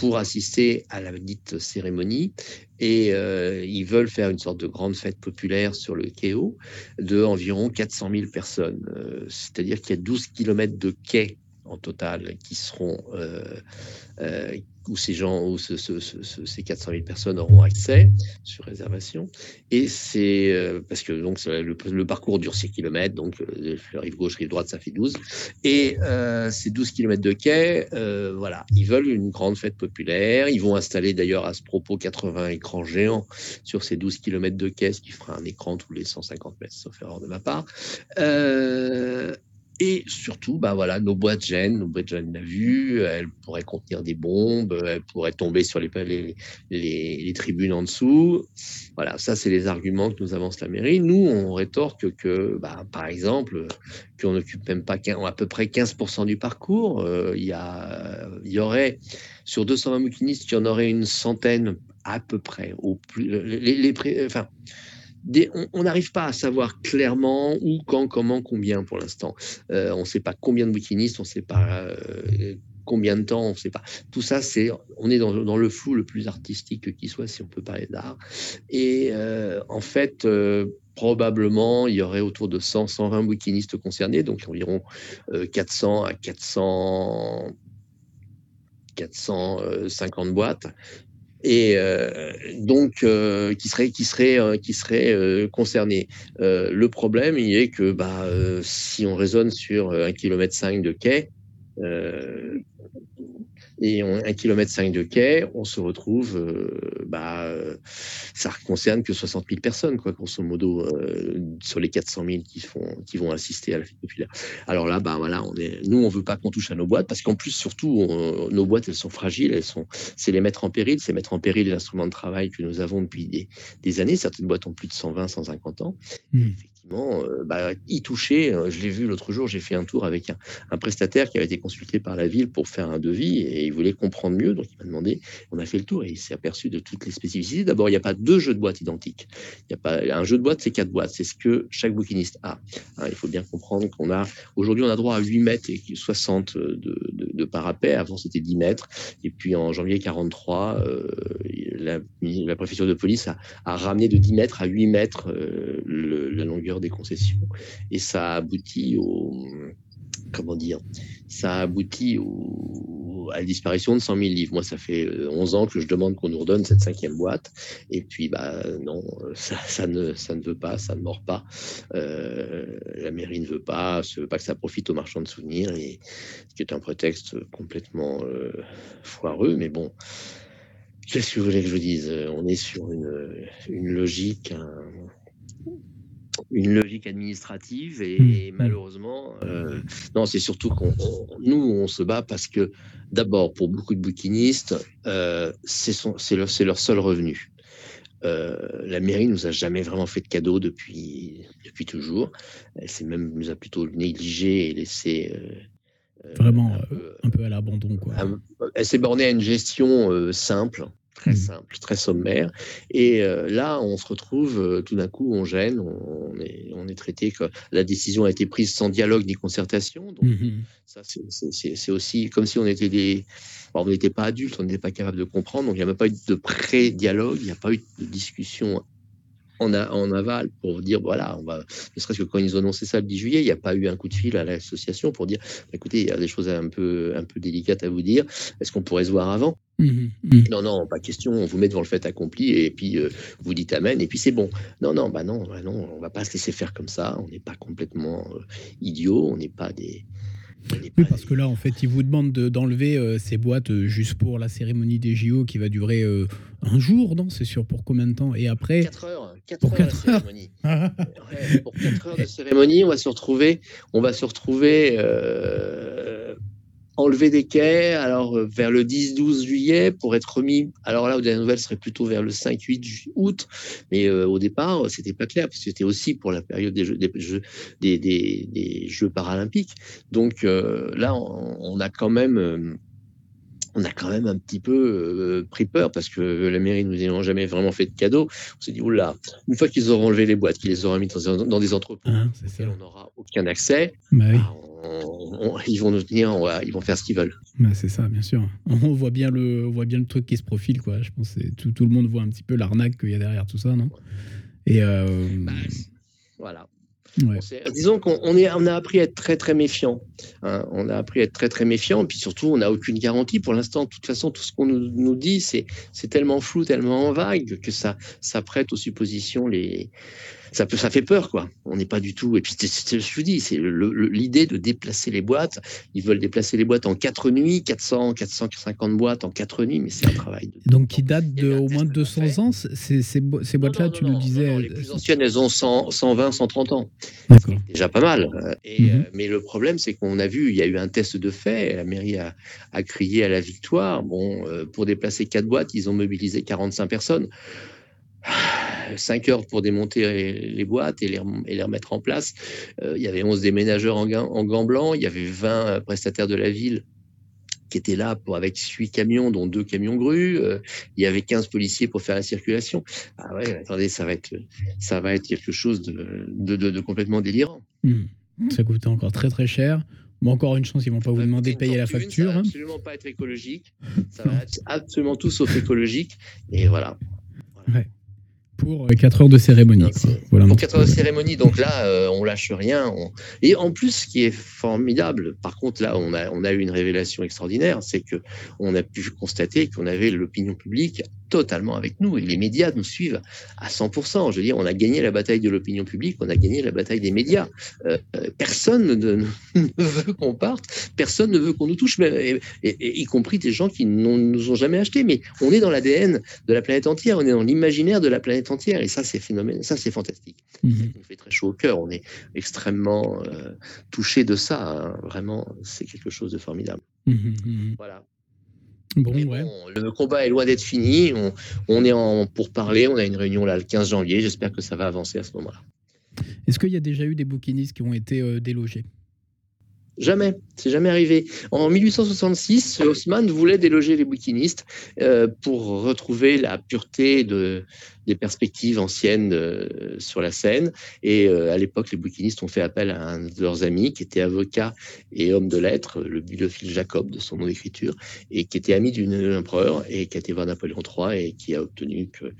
pour assister à la dite cérémonie et euh, ils veulent faire une sorte de grande fête populaire sur le Kéo de environ 400 000 personnes. Euh, c'est-à-dire qu'il y a 12 km de quais en total qui seront euh, euh, où ces gens, où ce, ces 400 000 personnes auront accès sur réservation. Et c'est euh, parce que donc le, parcours dure 6 km, donc rive gauche, rive droite, ça fait 12. Et ces 12 km de quai, voilà, ils veulent une grande fête populaire. Ils vont installer d'ailleurs à ce propos 80 écrans géants sur ces 12 km de quai, ce qui fera un écran tous les 150 mètres, sauf erreur de ma part. Et surtout, bah voilà, nos boîtes gènes, nos boîtes gènes l'a vu, elles pourraient contenir des bombes, elles pourraient tomber sur les, tribunes en dessous. Voilà, ça, c'est les arguments que nous avance la mairie. Nous, on rétorque que, bah, par exemple, qu'on n'occupe même pas à peu près 15% du parcours. Euh, il y, y aurait, sur 220 bouquinistes, il y en aurait une centaine à peu près, au plus, les, on n'arrive pas à savoir clairement où, quand, comment, combien pour l'instant. Euh, on ne sait pas combien de bouquinistes, on ne sait pas euh, combien de temps, on ne sait pas. Tout ça, c'est, on est dans, le flou le plus artistique qui soit, si on peut parler d'art. Et euh, en fait, probablement, il y aurait autour de 100, 120 bouquinistes concernés, donc environ 400 à 400 450 boîtes et euh, donc euh, qui serait qui serait euh, qui serait concerné. le problème il est que bah si on raisonne sur un kilomètre cinq de quai, et on, un kilomètre cinq de quai, on se retrouve, euh, bah, ça concerne que 60 000 personnes, quoi, grosso modo, euh, sur les 400 000 qui font, qui vont assister à la fête populaire. Alors là, bah voilà, on est, nous, on veut pas qu'on touche à nos boîtes parce qu'en plus, surtout, nos boîtes, elles sont fragiles, elles sont, c'est les mettre en péril, c'est mettre en péril l'instrument de travail que nous avons depuis des, des, années. Certaines boîtes ont plus de 120, 150 ans. Mmh euh, bah, y toucher. Euh, je l'ai vu l'autre jour, j'ai fait un tour avec un, prestataire qui avait été consulté par la ville pour faire un devis et il voulait comprendre mieux. Donc il m'a demandé, on a fait le tour et il s'est aperçu de toutes les spécificités. D'abord, il n'y a pas deux jeux de boîtes identiques. Il y a pas un jeu de boîte, c'est quatre boîtes. C'est ce que chaque bouquiniste a. Hein, il faut bien comprendre qu'on a aujourd'hui, on a droit à 8 mètres et 60 de, de, parapet. Avant, c'était 10 mètres. Et puis en janvier 43, euh, la, préfecture de police a, ramené de 10 mètres à 8 mètres la longueur des concessions. Et ça aboutit au. Comment dire Ça aboutit au, à la disparition de 100 000 livres. Moi, ça fait 11 euh, ans que je demande qu'on nous redonne cette cinquième boîte. Et puis, bah, non, ça, ça, ne, ça ne veut pas, ça ne mord pas. Euh, la mairie ne veut pas, ne veut pas que ça profite aux marchands de souvenirs. Et qui est un prétexte complètement euh, foireux, mais bon, qu'est-ce que vous voulez que je vous dise? On est sur une, une logique, une logique administrative et, Mmh. malheureusement, euh, non, c'est surtout qu'on, on- nous, on se bat parce que d'abord, pour beaucoup de bouquinistes, euh, c'est son- c'est leur, c'est leur seul revenu. Euh, la mairie nous a jamais vraiment fait de cadeaux depuis, depuis toujours. Elle s'est même nous a plutôt négligé et laissé Vraiment, un peu- un peu à l'abandon, quoi. elle s'est bornée à une gestion euh, simple, très Mhm. simple, très sommaire. Et euh, là, on se retrouve, euh, tout d'un coup, on gêne, on, on est, on est traité que la décision a été prise sans dialogue ni concertation. Donc, Mhm. ça, c'est- aussi comme si on était des. bon, on n'était pas adultes, on n'était pas capable de comprendre. Donc, il n'y a même pas eu de pré-dialogue, il n'y a pas eu de discussion en, a- en aval pour dire voilà, on va. Ne serait-ce que quand ils ont annoncé ça le 10 juillet, il n'y a pas eu un coup de fil à l'association pour dire écoutez, il y a des choses un peu, un peu délicates à vous dire. Est-ce qu'on pourrait se voir avant? Mhm. Mhm. Non, non, pas question. On vous met devant le fait accompli et puis euh, vous dites amen et puis c'est bon. Non, non, bah non, bah non, on va pas se laisser faire comme ça. On n'est pas complètement euh, idiots. On n'est pas des. Oui, parce que là, en fait, ils vous demandent de- d'enlever euh, ces boîtes euh, juste pour la cérémonie des JO qui va durer euh, un jour, non C'est sûr pour combien de temps? Et après 4 heures, 4 Pour heures la quatre heures. cérémonie. [laughs] Ouais, pour 4 heures de cérémonie, on va se retrouver, on va se retrouver des quais, alors euh, vers le 10-12 juillet pour être remis. Alors là, dernières nouvelles serait plutôt vers le 5-8 ju- août, mais euh, au départ, euh, c'était pas clair parce que c'était aussi pour la période des Jeux, des des, des- Jeux paralympiques. Donc là, on a quand même. On a quand même un petit peu euh, pris peur parce que la mairie nous n'ayant jamais vraiment fait de cadeaux. On s'est dit, oula, une fois qu'ils auront enlevé les boîtes, qu'ils les auront mis dans, dans des entrepôts ça. on n'aura aucun accès, Bah oui, ah, on- on- ils vont nous tenir, on va- ils vont faire ce qu'ils veulent. bah c'est ça, bien sûr. On voit bien le, on voit bien le truc qui se profile, quoi. Je pense que c'est- tout, tout le monde voit un petit peu l'arnaque qu'il y a derrière tout ça, non? Et euh, Bah, voilà. Disons qu'on a appris à être très très méfiant. hein. On a appris à être très très méfiant. Et puis surtout, on n'a aucune garantie pour l'instant. De toute façon, tout ce qu'on nous, nous dit, c'est c'est tellement flou, tellement vague que ça ça prête aux suppositions les ça peut ça fait peur quoi. On n'est pas du tout. Et puis c'est c'est ce que je vous dis, c'est l'idée de déplacer les boîtes. Ils veulent déplacer les boîtes en quatre nuits, 400 450 boîtes en quatre nuits, mais c'est un travail. De... Donc qui date de au moins de 200 fait. ans, ces, boîtes-là, tu nous disais. non, les euh, plus anciennes, elles ont 100, 120, 130 ans. D'accord. déjà pas mal. Euh, Et, Mhm. euh, mais le problème, c'est qu'on a vu, il y a eu un test de fait. La mairie a, a crié à la victoire. Bon, euh, pour déplacer quatre boîtes, ils ont mobilisé 45 personnes. 5 heures pour démonter les, boîtes et les, rem- et les remettre en place. Euh, il y avait 11 déménageurs en, gants- en gants blancs. Il y avait 20 prestataires de la ville qui étaient là pour, avec 8 camions, dont deux camions grues. Euh, il y avait 15 policiers pour faire la circulation. Ah ouais, attendez, ça va être, ça va être quelque chose de, de, de- de complètement délirant. Hmm. Ça coûtait encore très très cher. Bon, encore une chance, ils vont pas vous demander de payer la facture. Ça va hein. absolument pas être écologique. Ça va être absolument tout sauf écologique. Et voilà. Pour 4 heures de cérémonie. Voilà Pour petit 4 heures de cérémonie, donc là, euh, on lâche rien. on- Et en plus, ce qui est formidable, par contre, là, on a, on a eu une révélation extraordinaire, c'est que on a pu constater qu'on avait l'opinion publique totalement avec nous et les médias nous suivent à 100%. Je veux dire, on a gagné la bataille de l'opinion publique, on a gagné la bataille des médias. Euh, euh, personne ne, [laughs] veut qu'on parte, personne ne veut qu'on nous touche, mais, et, et- et y compris des gens qui ne nous ont jamais achetés. Mais on est dans l'ADN de la planète entière, on est dans l'imaginaire de la planète entière, et ça, c'est phénoménal, ça, c'est fantastique. Mhm. Ça nous fait très chaud au cœur. On est extrêmement euh, touché de ça. hein. Vraiment, c'est quelque chose de formidable. Mhm, mhm. Voilà. Bon, ouais. le combat est loin d'être fini. On, on est en pour parler. On a une réunion là le 15 janvier. J'espère que ça va avancer à ce moment-là. Est-ce qu'il y a déjà eu des bouquinistes qui ont été euh, délogés? Jamais, c'est jamais arrivé. En 1866, Haussmann voulait déloger les bouquinistes euh, pour retrouver la pureté de, des perspectives anciennes euh, sur la scène. Et euh, à l'époque, les bouquinistes ont fait appel à un de leurs amis qui était avocat et homme de lettres, le bibliophile Jacob de son nom d'écriture, et qui était ami d'une empereur et qui a été voir Napoléon III et qui a obtenu que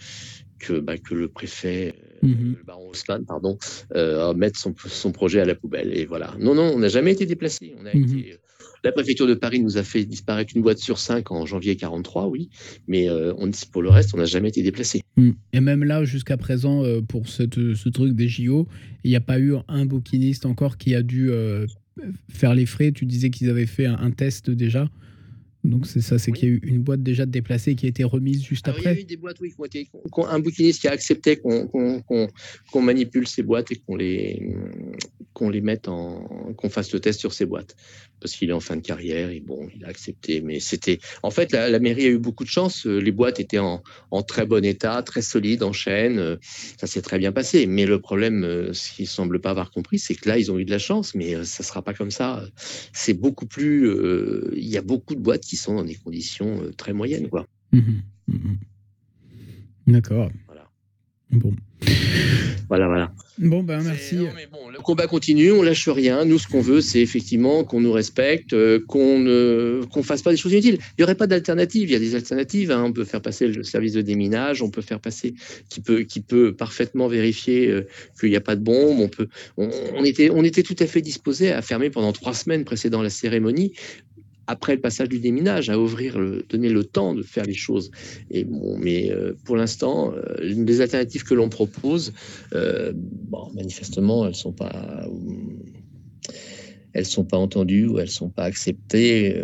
que, bah, que le préfet, euh, Mhm. le baron Haussmann, pardon, euh, mette son, son projet à la poubelle. Et voilà. Non, non, on n'a jamais été déplacé. On a Mhm. été, la préfecture de Paris nous a fait disparaître une boîte sur cinq en janvier 43, oui. Mais euh, on, pour le reste, on n'a jamais été déplacé. Hmm. Et même là, jusqu'à présent, euh, pour cette- ce truc des JO, il n'y a pas eu un bouquiniste encore qui a dû euh, faire les frais. Tu disais qu'ils avaient fait un, test déjà. Donc c'est ça, c'est qu'il y a eu une boîte déjà déplacée qui a été remise juste après. Il y a eu des boîtes, oui, qui ont été, un bouquiniste qui a accepté qu'on manipule ces boîtes et qu'on les, qu'on les mette en, qu'on fasse le test sur ces boîtes parce qu'il est en fin de carrière et bon, il a accepté. Mais c'était, en fait, la, mairie a eu beaucoup de chance. Euh, les boîtes étaient en, très bon état, très solides, en chaîne. Euh, ça s'est très bien passé. Mais le problème, euh, ce qu'ils semblent pas avoir compris, c'est que là, ils ont eu de la chance, mais ça sera pas comme ça. C'est beaucoup plus. Il y a beaucoup de boîtes qui sont dans des conditions très moyennes, quoi. Mmh mmh D'accord. Voilà. Bon. Voilà, voilà. Bon, ben merci. le combat continue, on lâche rien. Nous, ce qu'on veut, c'est effectivement qu'on nous respecte, euh, qu'on ne qu'on fasse pas des choses inutiles. Il n'y aurait pas d'alternative. Il y a des alternatives. Hein. On peut faire passer le service de déminage, on peut faire passer qui peut, qui peut parfaitement vérifier euh, qu'il n'y a pas de bombe. On, peut, on, était, on était tout à fait disposé à fermer pendant trois semaines précédant la cérémonie après le passage du déminage, à ouvrir, donner le temps de faire les choses. Et bon, mais euh, pour l'instant, euh, les alternatives que l'on propose, euh, bon, manifestement, elles sont pas, elles sont pas entendues ou elles sont pas acceptées.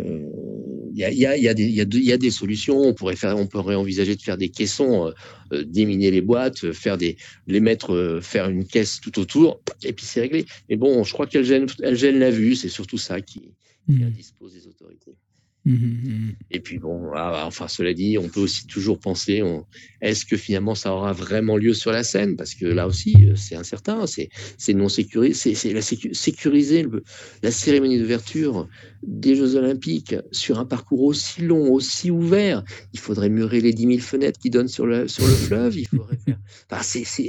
Il y a, des solutions. On pourrait faire, on pourrait envisager de faire des caissons, déminer les boîtes, faire des, les mettre, faire une caisse tout autour, et puis c'est réglé. Mais bon, je crois qu'elle gêne, gêne la vue. C'est surtout ça qui, qui mmh. dispose des autorités. Mmh, mmh, et puis bon, ah, enfin cela dit, on peut aussi toujours penser, est-ce que finalement ça aura vraiment lieu sur la scène? Parce que là aussi, euh, c'est incertain, c'est non sécurisé, c'est la sécuriser la cérémonie d'ouverture des Jeux Olympiques sur un parcours aussi long, aussi ouvert. Il faudrait murer les 10 000 fenêtres qui donnent sur le, sur le fleuve. Il faudrait faire. [laughs] Enfin, c'est,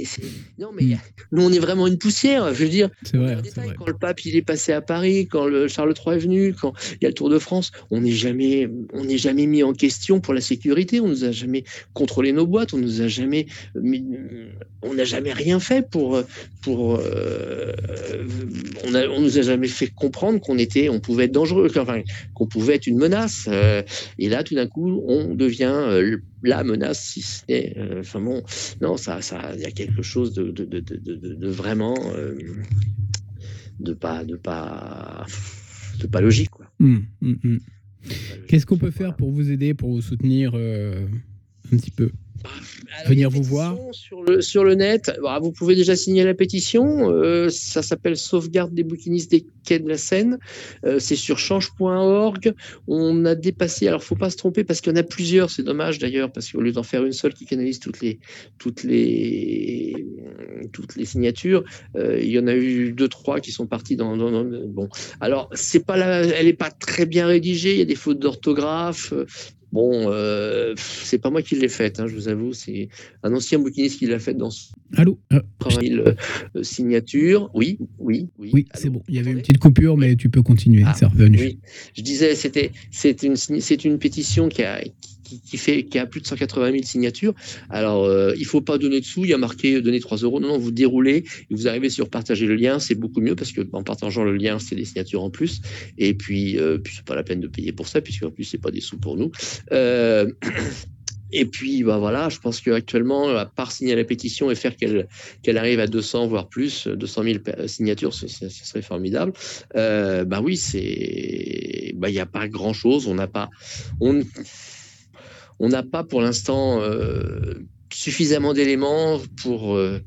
Non, mais nous, on est vraiment une poussière. Je veux dire, vrai, quand le pape il est passé à Paris, quand le Charles III est venu, quand il y a le Tour de France, on n'est jamais, on n'est jamais mis en question pour la sécurité. On nous a jamais contrôlé nos boîtes. On nous a jamais, on n'a jamais rien fait pour. Euh, on, a, nous a jamais fait comprendre qu'on était, on pouvait être dangereux qu'on pouvait être une menace. Euh, et là, tout d'un coup, on devient euh, la menace, si c'est. Euh, enfin bon, non, ça, ça, il y a quelque chose de, vraiment de pas, de pas, de pas logique, quoi. Hum. Qu'est-ce qu'on peut faire pour vous aider, pour vous soutenir un petit peu? Venir vous voir sur le, sur le net. Bah, vous pouvez déjà signer la pétition. Euh, ça s'appelle Sauvegarde des bouquinistes des quais de la Seine. Euh, c'est sur change.org. On a dépassé. Alors, faut pas se tromper parce qu'il y en a plusieurs. C'est dommage d'ailleurs parce qu'au lieu d'en faire une seule qui canalise toutes les toutes les toutes les signatures, euh, il y en a eu deux trois qui sont partis dans, dans, bon. Alors, c'est pas la, elle est pas très bien rédigée. Il y a des fautes d'orthographe. Bon, euh, c'est pas moi qui l'ai faite, hein, je vous avoue, c'est un ancien bouquiniste qui l'a faite dans Allô 30 000 euh, signatures. Oui, oui, oui. Oui, c'est bon. Il y avait une petite coupure, mais tu peux continuer. Ah, c'est revenu. Oui. Je disais, c'était, c'est une, c'est une pétition qui a, qui, fait, qui a plus de 180 000 signatures. Alors, euh, il faut pas donner de sous, il y a marqué euh, donner 3 euros. Non, non, vous déroulez vous arrivez sur partager le lien, c'est beaucoup mieux parce que en partageant le lien, c'est des signatures en plus. Et puis, euh, puis c'est pas la peine de payer pour ça, puisque en plus, c'est pas des sous pour nous. Euh, [clears throat] et puis, bah voilà, je pense qu'actuellement, à part signer la pétition et faire qu'elle qu'elle arrive à 200, voire plus, 200 000 signatures, ce, serait formidable. Euh, bah oui, bah il n'y a pas grand chose. On n'a pas, on n'a pas pour l'instant euh, suffisamment d'éléments pour euh,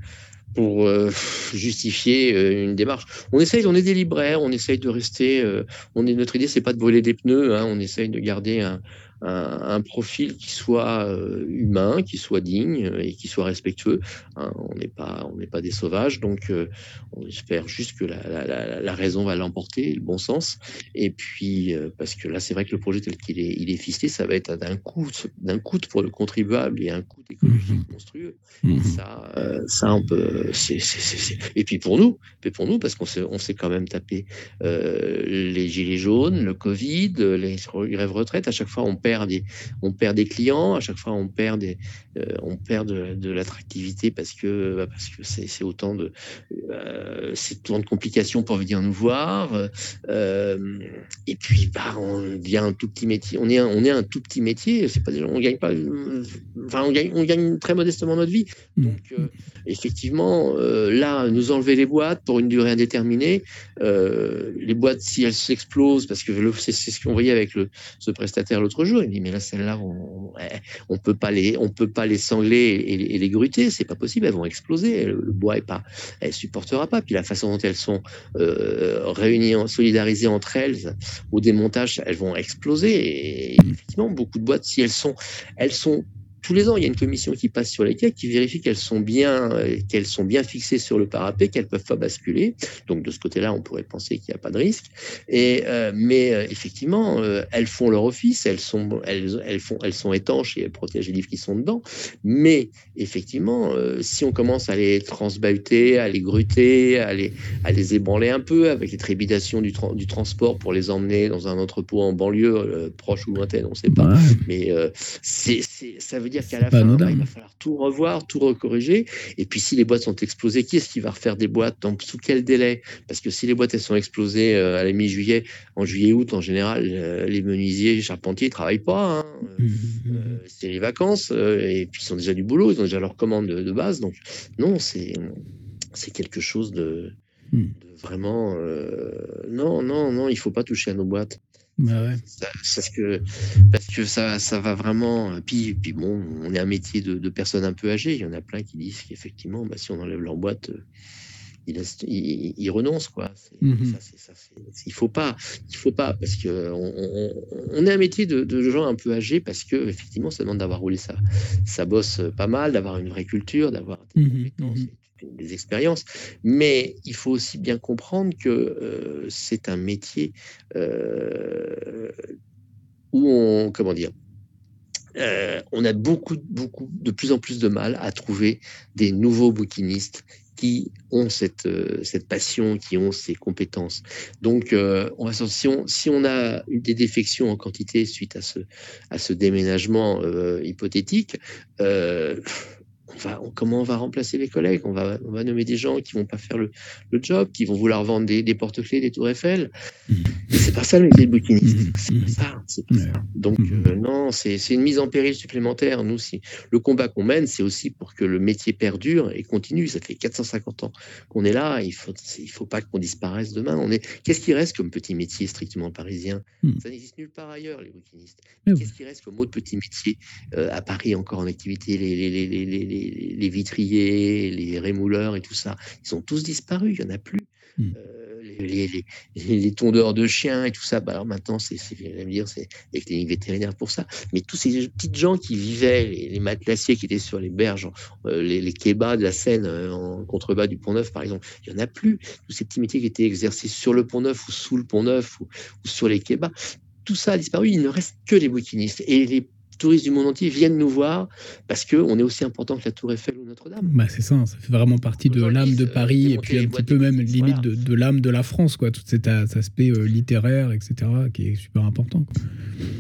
euh, justifier une démarche. On essaye, on est des libraires, on essaye de rester. notre idée, c'est pas de brûler des pneus. Hein, on essaye de garder un, un, profil qui soit euh, humain, qui soit digne et qui soit respectueux. Hein, on n'est pas, on n'est pas des sauvages, donc euh, on espère juste que la, raison va l'emporter, le bon sens. Et puis, euh, parce que là, c'est vrai que le projet tel qu'il est, il est fisté, ça va être d'un coût, d'un coût pour le contribuable et un coût écologique mmh monstrueux. Mmh ça, ça, on peut. Et puis pour nous, pour nous, parce qu'on s'est, on s'est quand même tapé les gilets jaunes, le Covid, les grèves retraite. À chaque fois, on perd perd des, on perd des clients, à chaque fois on perd des, euh, on perd de, l'attractivité parce que bah, parce que c'est autant de euh, c'est de complications pour venir nous voir. Euh, et puis bah on devient un tout petit métier. On est un, on est un tout petit métier. C'est pas on gagne pas. Enfin on gagne on gagne très modestement notre vie. Mmh. Donc effectivement là nous enlever les boîtes pour une durée indéterminée. les boîtes si elles s'explosent parce que c'est ce qu'on voyait avec le ce prestataire l'autre jour. Il dit mais là celle-là on, on peut pas les on sangler et, les gruter, c'est pas possible, elles vont exploser. Le, bois est pas, elle supportera pas. Puis la façon dont elles sont euh, réunies, solidarisées entre elles au démontage, elles vont exploser. Et effectivement, beaucoup de boîtes, si elles sont, elles sont tous les ans, il y a une commission qui passe sur les quais qui vérifie qu'elles sont bien, euh, qu'elles sont bien fixées sur le parapet, qu'elles peuvent pas basculer. Donc de ce côté-là, on pourrait penser qu'il n'y a pas de risque. Et euh, mais euh, effectivement, elles font leur office, elles sont, elles, elles font, elles sont étanches et elles protègent les livres qui sont dedans. Mais effectivement, si on commence à les transbahuter, à les gruter, à les, à les ébranler un peu avec les trépidations du, du transport pour les emmener dans un entrepôt en banlieue proche ou lointaine, on ne sait pas. Mais c'est, ça veut dire qu'à la fin, bah, il va falloir tout revoir, tout recorriger. Et puis, si les boîtes sont explosées, qui est-ce qui va refaire des boîtes? Dans, Sous quel délai? Parce que si les boîtes elles sont explosées euh, à la mi-juillet, en juillet-août, en général, euh, les menuisiers, les charpentiers ne travaillent pas. Hein. Mmh, mmh, mmh. c'est les vacances. et puis, ils ont déjà du boulot, ils ont déjà leur commande de, base. Donc, non, c'est quelque chose de, vraiment. non, non, non, il ne faut pas toucher à nos boîtes. Bah ouais. parce que, parce que ça, ça va vraiment. Puis, puis bon, on est un métier de, personnes un peu âgées. Il y en a plein qui disent qu'effectivement, bah, si on enlève leur boîte, euh, ils, ils, renoncent quoi. Mmh il faut pas, il faut pas parce que on, est un métier de, gens un peu âgés parce que effectivement, ça demande d'avoir roulé sa, sa bosse pas mal, d'avoir une vraie culture, d'avoir des mmh compétences. Mmh des expériences, mais il faut aussi bien comprendre que euh, c'est un métier euh, où on, comment dire, euh, on a beaucoup, beaucoup, de plus en plus de mal à trouver des nouveaux bouquinistes qui ont cette, cette passion, qui ont ces compétences. Donc, on va, si, on, si on a des défections en quantité suite à ce, à ce déménagement hypothétique, comment on va remplacer les collègues? On va, on va nommer des gens qui vont pas faire le, job, qui vont vouloir vendre des, porte-clés, des tours Eiffel. Mmh. C'est pas ça le métier de bouquiniste. Mmh. C'est pas ça. ça. Donc mmh. euh, non, c'est une mise en péril supplémentaire. Nous, si le combat qu'on mène, c'est aussi pour que le métier perdure et continue. Ça fait 450 ans qu'on est là. Il faut, il faut pas qu'on disparaisse demain. On est. Qu'est-ce qui reste comme petit métier strictement parisien? Ça n'existe nulle part ailleurs les bouquinistes. Qu'est-ce qui reste comme autre petit métier euh, à Paris encore en activité? Les, les, les, les les, vitriers, les rémouleurs et tout ça, ils ont tous disparu, il n'y en a plus. Hmm. Euh, les, tondeurs de chiens et tout ça, bah alors maintenant, c'est, dire, c'est des cliniques vétérinaires pour ça. Mais tous ces petites gens qui vivaient, les, matelassiers qui étaient sur les berges, euh, les, kebabs de la Seine, euh, en contrebas du Pont Neuf, par exemple, il n'y en a plus. Tous ces petits métiers qui étaient exercés sur le Pont Neuf ou sous le Pont Neuf ou, ou sur les kebabs, tout ça a disparu. Il ne reste que les bouquinistes. Et les touristes du monde entier viennent nous voir parce qu'on est aussi important que la Tour Eiffel ou Notre-Dame. Bah c'est ça, ça fait vraiment partie de l'âme de Paris et puis un petit peu même limite de, l'âme de la France, quoi, tout cet aspect euh, littéraire, etc., qui est super important.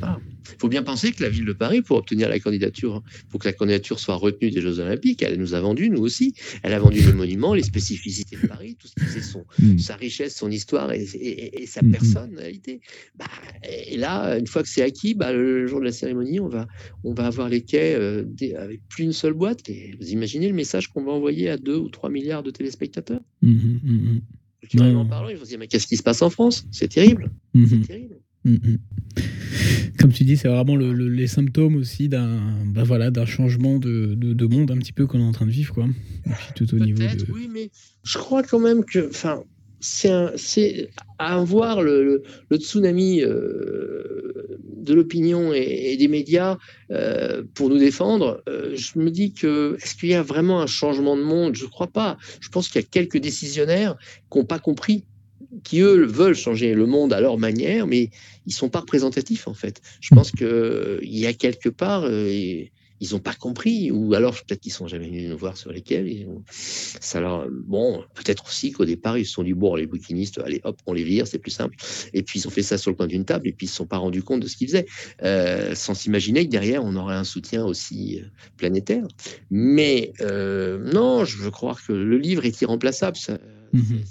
Ah. Il faut bien penser que la ville de Paris, pour obtenir la candidature, pour que la candidature soit retenue des Jeux Olympiques, elle nous a vendu, nous aussi. Elle a vendu le monument, les spécificités de Paris, tout ce qui faisait son, mm. sa richesse, son histoire et, sa mm, mm. personnalité. Bah, et là, une fois que c'est acquis, bah, le jour de la cérémonie, on va, on va avoir les quais euh, avec plus une seule boîte. Et vous imaginez le message qu'on va envoyer à 2 ou 3 milliards de téléspectateurs? Culturellement parlant, ils vont se dire Mais qu'est-ce qui se passe en France? C'est terrible. C'est terrible. Mm, mm. Comme tu dis, c'est vraiment les symptômes aussi d'un bah voilà, d'un changement de, de, monde un petit peu qu'on est en train de vivre. Quoi. tout au niveau Oui, mais je crois quand même que c'est à voir le, le, tsunami euh, de l'opinion et, des médias euh, pour nous défendre. Euh, je me dis que est-ce qu'il y a vraiment un changement de monde? Je ne crois pas. Je pense qu'il y a quelques décisionnaires qui n'ont pas compris qui eux veulent changer le monde à leur manière, mais ils sont pas représentatifs en fait. Je pense que il y a quelque part, euh, il ils n'ont pas compris, ou alors peut-être qu'ils sont jamais venus nous voir sur lesquels. Bon, peut-être aussi qu'au départ ils se sont dit bon, les bouquinistes, allez hop, on les vire, c'est plus simple. Et puis ils ont fait ça sur le coin d'une table, et puis ils se sont pas rendus compte de ce qu'ils faisaient, euh, sans s'imaginer que derrière on aurait un soutien aussi euh, planétaire. Mais non, je veux croire que le livre est irremplaçable. Ça, Mhm.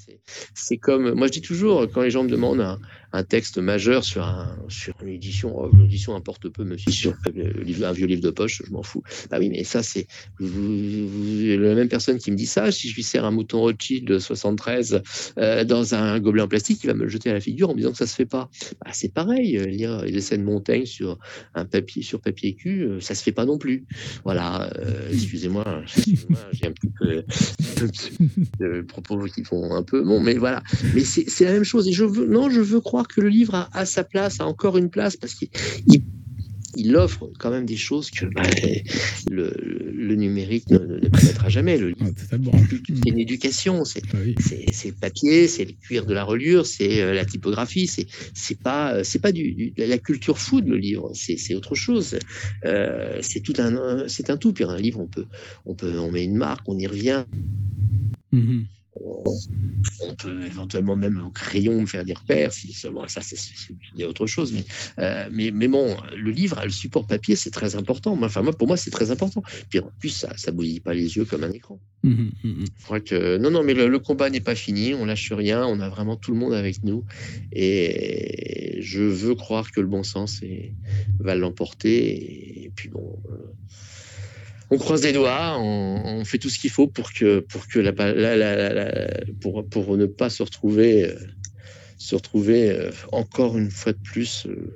C'est comme, moi je dis toujours, quand les gens me demandent un, un texte majeur sur, un, sur une édition, oh, l'édition importe peu, si sur un vieux livre de poche, je m'en fous. Bah oui, mais ça, c'est la même personne qui me dit ça. Si je lui sers un mouton Rothschild de 73 euh, dans un gobelet en plastique, il va me le jeter à la figure en me disant que ça se fait pas. Bah, c'est pareil, euh, lire les de Montaigne sur un papier, sur papier cul, euh, ça se fait pas non plus. Voilà, excusez-moi, [laughs] j'ai un petit peu de propos qui font un peu. Bon, mais voilà. Mais c'est la même chose. Et je veux, non, je veux croire que le livre a, sa place, a encore une place, parce qu'il il, offre quand même des choses que bah, le, numérique ne, ne, permettra jamais. Le livre, c'est une éducation, c'est ah le papier, c'est le cuir de la reliure, c'est euh, la typographie, c'est c'est pas c'est pas du, la culture food le livre, c'est autre chose. Euh, c'est tout un c'est un tout. Puis un livre, on peut on peut on met une marque, on y revient. Mm-hmm on peut éventuellement même au crayon faire des repères, si seulement ça c'est autre chose. Mais, euh, mais, mais, bon, le livre, le support papier, c'est très important. Enfin, moi, pour moi, c'est très important. Puis en plus, ça ne bouillit pas les yeux comme un écran. Mmh, mmh, mmh. Je crois que non, non, mais le, combat n'est pas fini. On lâche rien. On a vraiment tout le monde avec nous. Et je veux croire que le bon sens va l'emporter. Et puis bon. Euh, on croise les doigts, on, fait tout ce qu'il faut pour que pour que la, pour, pour ne pas se retrouver euh, se retrouver euh, encore une fois de plus euh,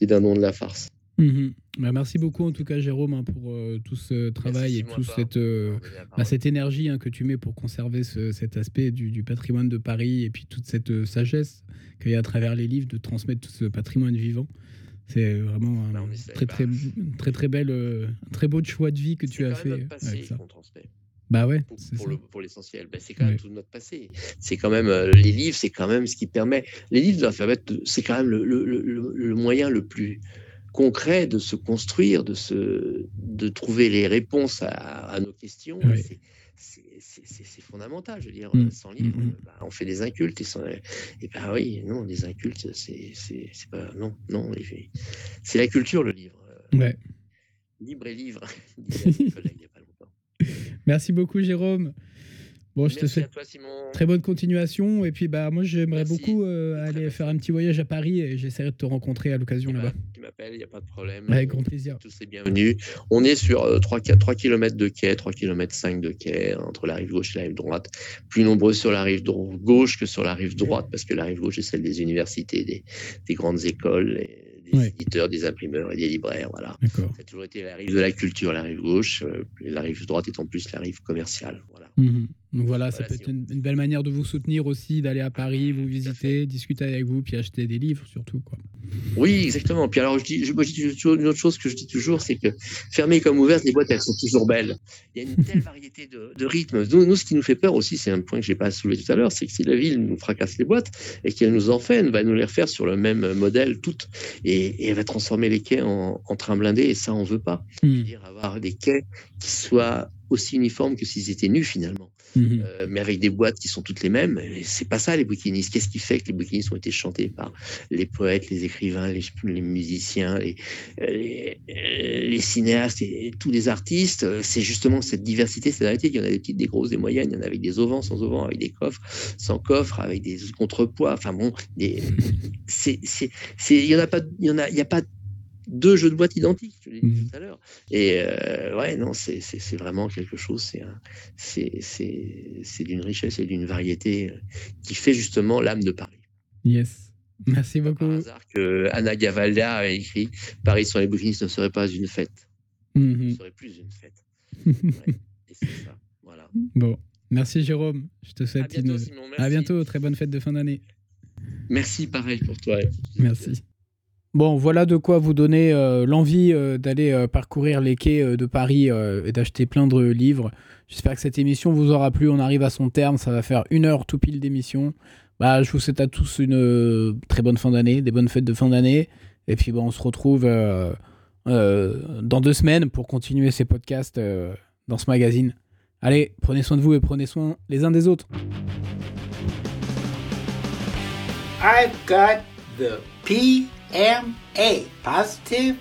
les dindons de la farce. Mhm. Bah, merci beaucoup en tout cas Jérôme hein, pour tout ce travail et toute cette, bah, cette énergie hein, que tu mets pour conserver cet aspect du, du, patrimoine de Paris et puis toute cette sagesse qu'il y a à travers les livres de transmettre tout ce patrimoine vivant. C'est vraiment un très, très, très, très, belle, euh, très beau choix de vie que tu as fait. Notre passé qu'on transmet. Bah ouais. Pour, l'essentiel, bah, c'est quand même tout notre passé. C'est quand même euh, les livres, c'est quand même ce qui permet. Les livres de l'alphabet, c'est quand même le, le, le, moyen le plus concret de se construire, de, se, de trouver les réponses à, à nos questions c'est fondamental. Je veux dire, mmh. sans livre, mmh, mmh. Bah, on fait des incultes. Et, sans, et ben oui, non, des incultes, c'est pas. Non, non, c'est la culture, le livre. Ouais. Libre et livre, [laughs] [laughs] Merci beaucoup, Jérôme. Bon, je te souhaite très bonne continuation. Et puis, bah, moi, j'aimerais beaucoup euh, aller faire un petit voyage à Paris et j'essaierai de te rencontrer à l'occasion là-bas. Tu m'appelles, il n'y a pas de problème. Avec grand plaisir. Tous les bienvenus. On est sur 3, 3 km de quai, 3 km 5 de quai, entre la rive gauche et la rive droite. Plus nombreux sur la rive gauche que sur la rive droite, parce que la rive gauche est celle des universités, des, des grandes écoles. Et des éditeurs, des imprimeurs et des libraires. Voilà. Ça a toujours été la rive de la culture, la rive gauche, euh, la rive droite étant plus la rive commerciale. Voilà. Mhm. Donc voilà, ça peut être une, belle manière de vous soutenir aussi, d'aller à Paris, vous visiter, discuter avec vous, puis acheter des livres surtout. Quoi. Oui, exactement. Puis alors, je dis, je, dis une autre chose que je dis toujours, c'est que fermées comme ouvertes, les boîtes, elles sont toujours belles. Il y a une telle [laughs] variété de, de rythmes. Nous, ce qui nous fait peur aussi, c'est un point que j'ai pas soulevé tout à l'heure, c'est que si la ville nous fracasse les boîtes et qu'elle nous en fait, elle va nous les refaire sur le même modèle toutes, et, elle va transformer les quais en, en trains blindés, et ça, on veut pas. Hmm. dire avoir des quais qui soient aussi uniformes que s'ils étaient nus finalement. Mhm. Euh, mais avec des boîtes qui sont toutes les mêmes. C'est pas ça les bouquinistes. Qu'est-ce qui fait que les bouquinistes ont été chantés par les poètes, les écrivains, les, les musiciens, les, les, les, cinéastes et, tous les artistes? C'est justement cette diversité, cette variété. Il y en a des petites, des grosses, des moyennes. Il y en a avec des auvents, sans auvents, avec des coffres, sans coffres, avec des contrepoids. Enfin bon, c'est, il y en a pas, il y en a, il y a pas deux jeux de boîte identiques, je l'ai dit mmh. tout à l'heure. Et euh, ouais, non, c'est vraiment quelque chose, c'est d'une richesse et d'une variété euh, qui fait justement l'âme de Paris. Yes. Merci beaucoup. Par hasard que Anna Gavalda a écrit Paris sans les bouquinistes ne serait pas une fête. Mmh. Ce serait plus une fête. [laughs] et c'est ça. Voilà. Bon. Merci Jérôme. Je te souhaite à bientôt, une... À bientôt. Très bonne fête de fin d'année. Merci pareil pour toi. Merci. Bon, voilà de quoi vous donner euh, l'envie euh, d'aller euh, parcourir les quais de Paris et d'acheter plein de livres. J'espère que cette émission vous aura plu. On arrive à son terme. Ça va faire une heure tout pile d'émission. Bah, je vous souhaite à tous une très bonne fin d'année, des bonnes fêtes de fin d'année. Et puis, on se retrouve dans deux semaines pour continuer ces podcasts dans ce magazine. Allez, prenez soin de vous et prenez soin les uns des autres. I've got the PMA, Positive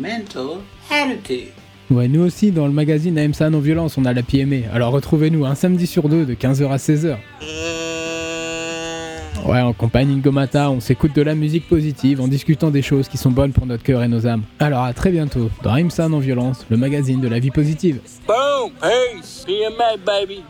Mental Attitude. Ouais, nous aussi, dans le magazine AMSA Non-Violence, on a la PMA. Alors retrouvez-nous un samedi sur deux de 15h à 16h. Ouais, en compagnie de Gomata, on s'écoute de la musique positive en discutant des choses qui sont bonnes pour notre cœur et nos âmes. Alors à très bientôt dans AMSA Non-Violence, le magazine de la vie positive. Boom! Peace! PMA, baby!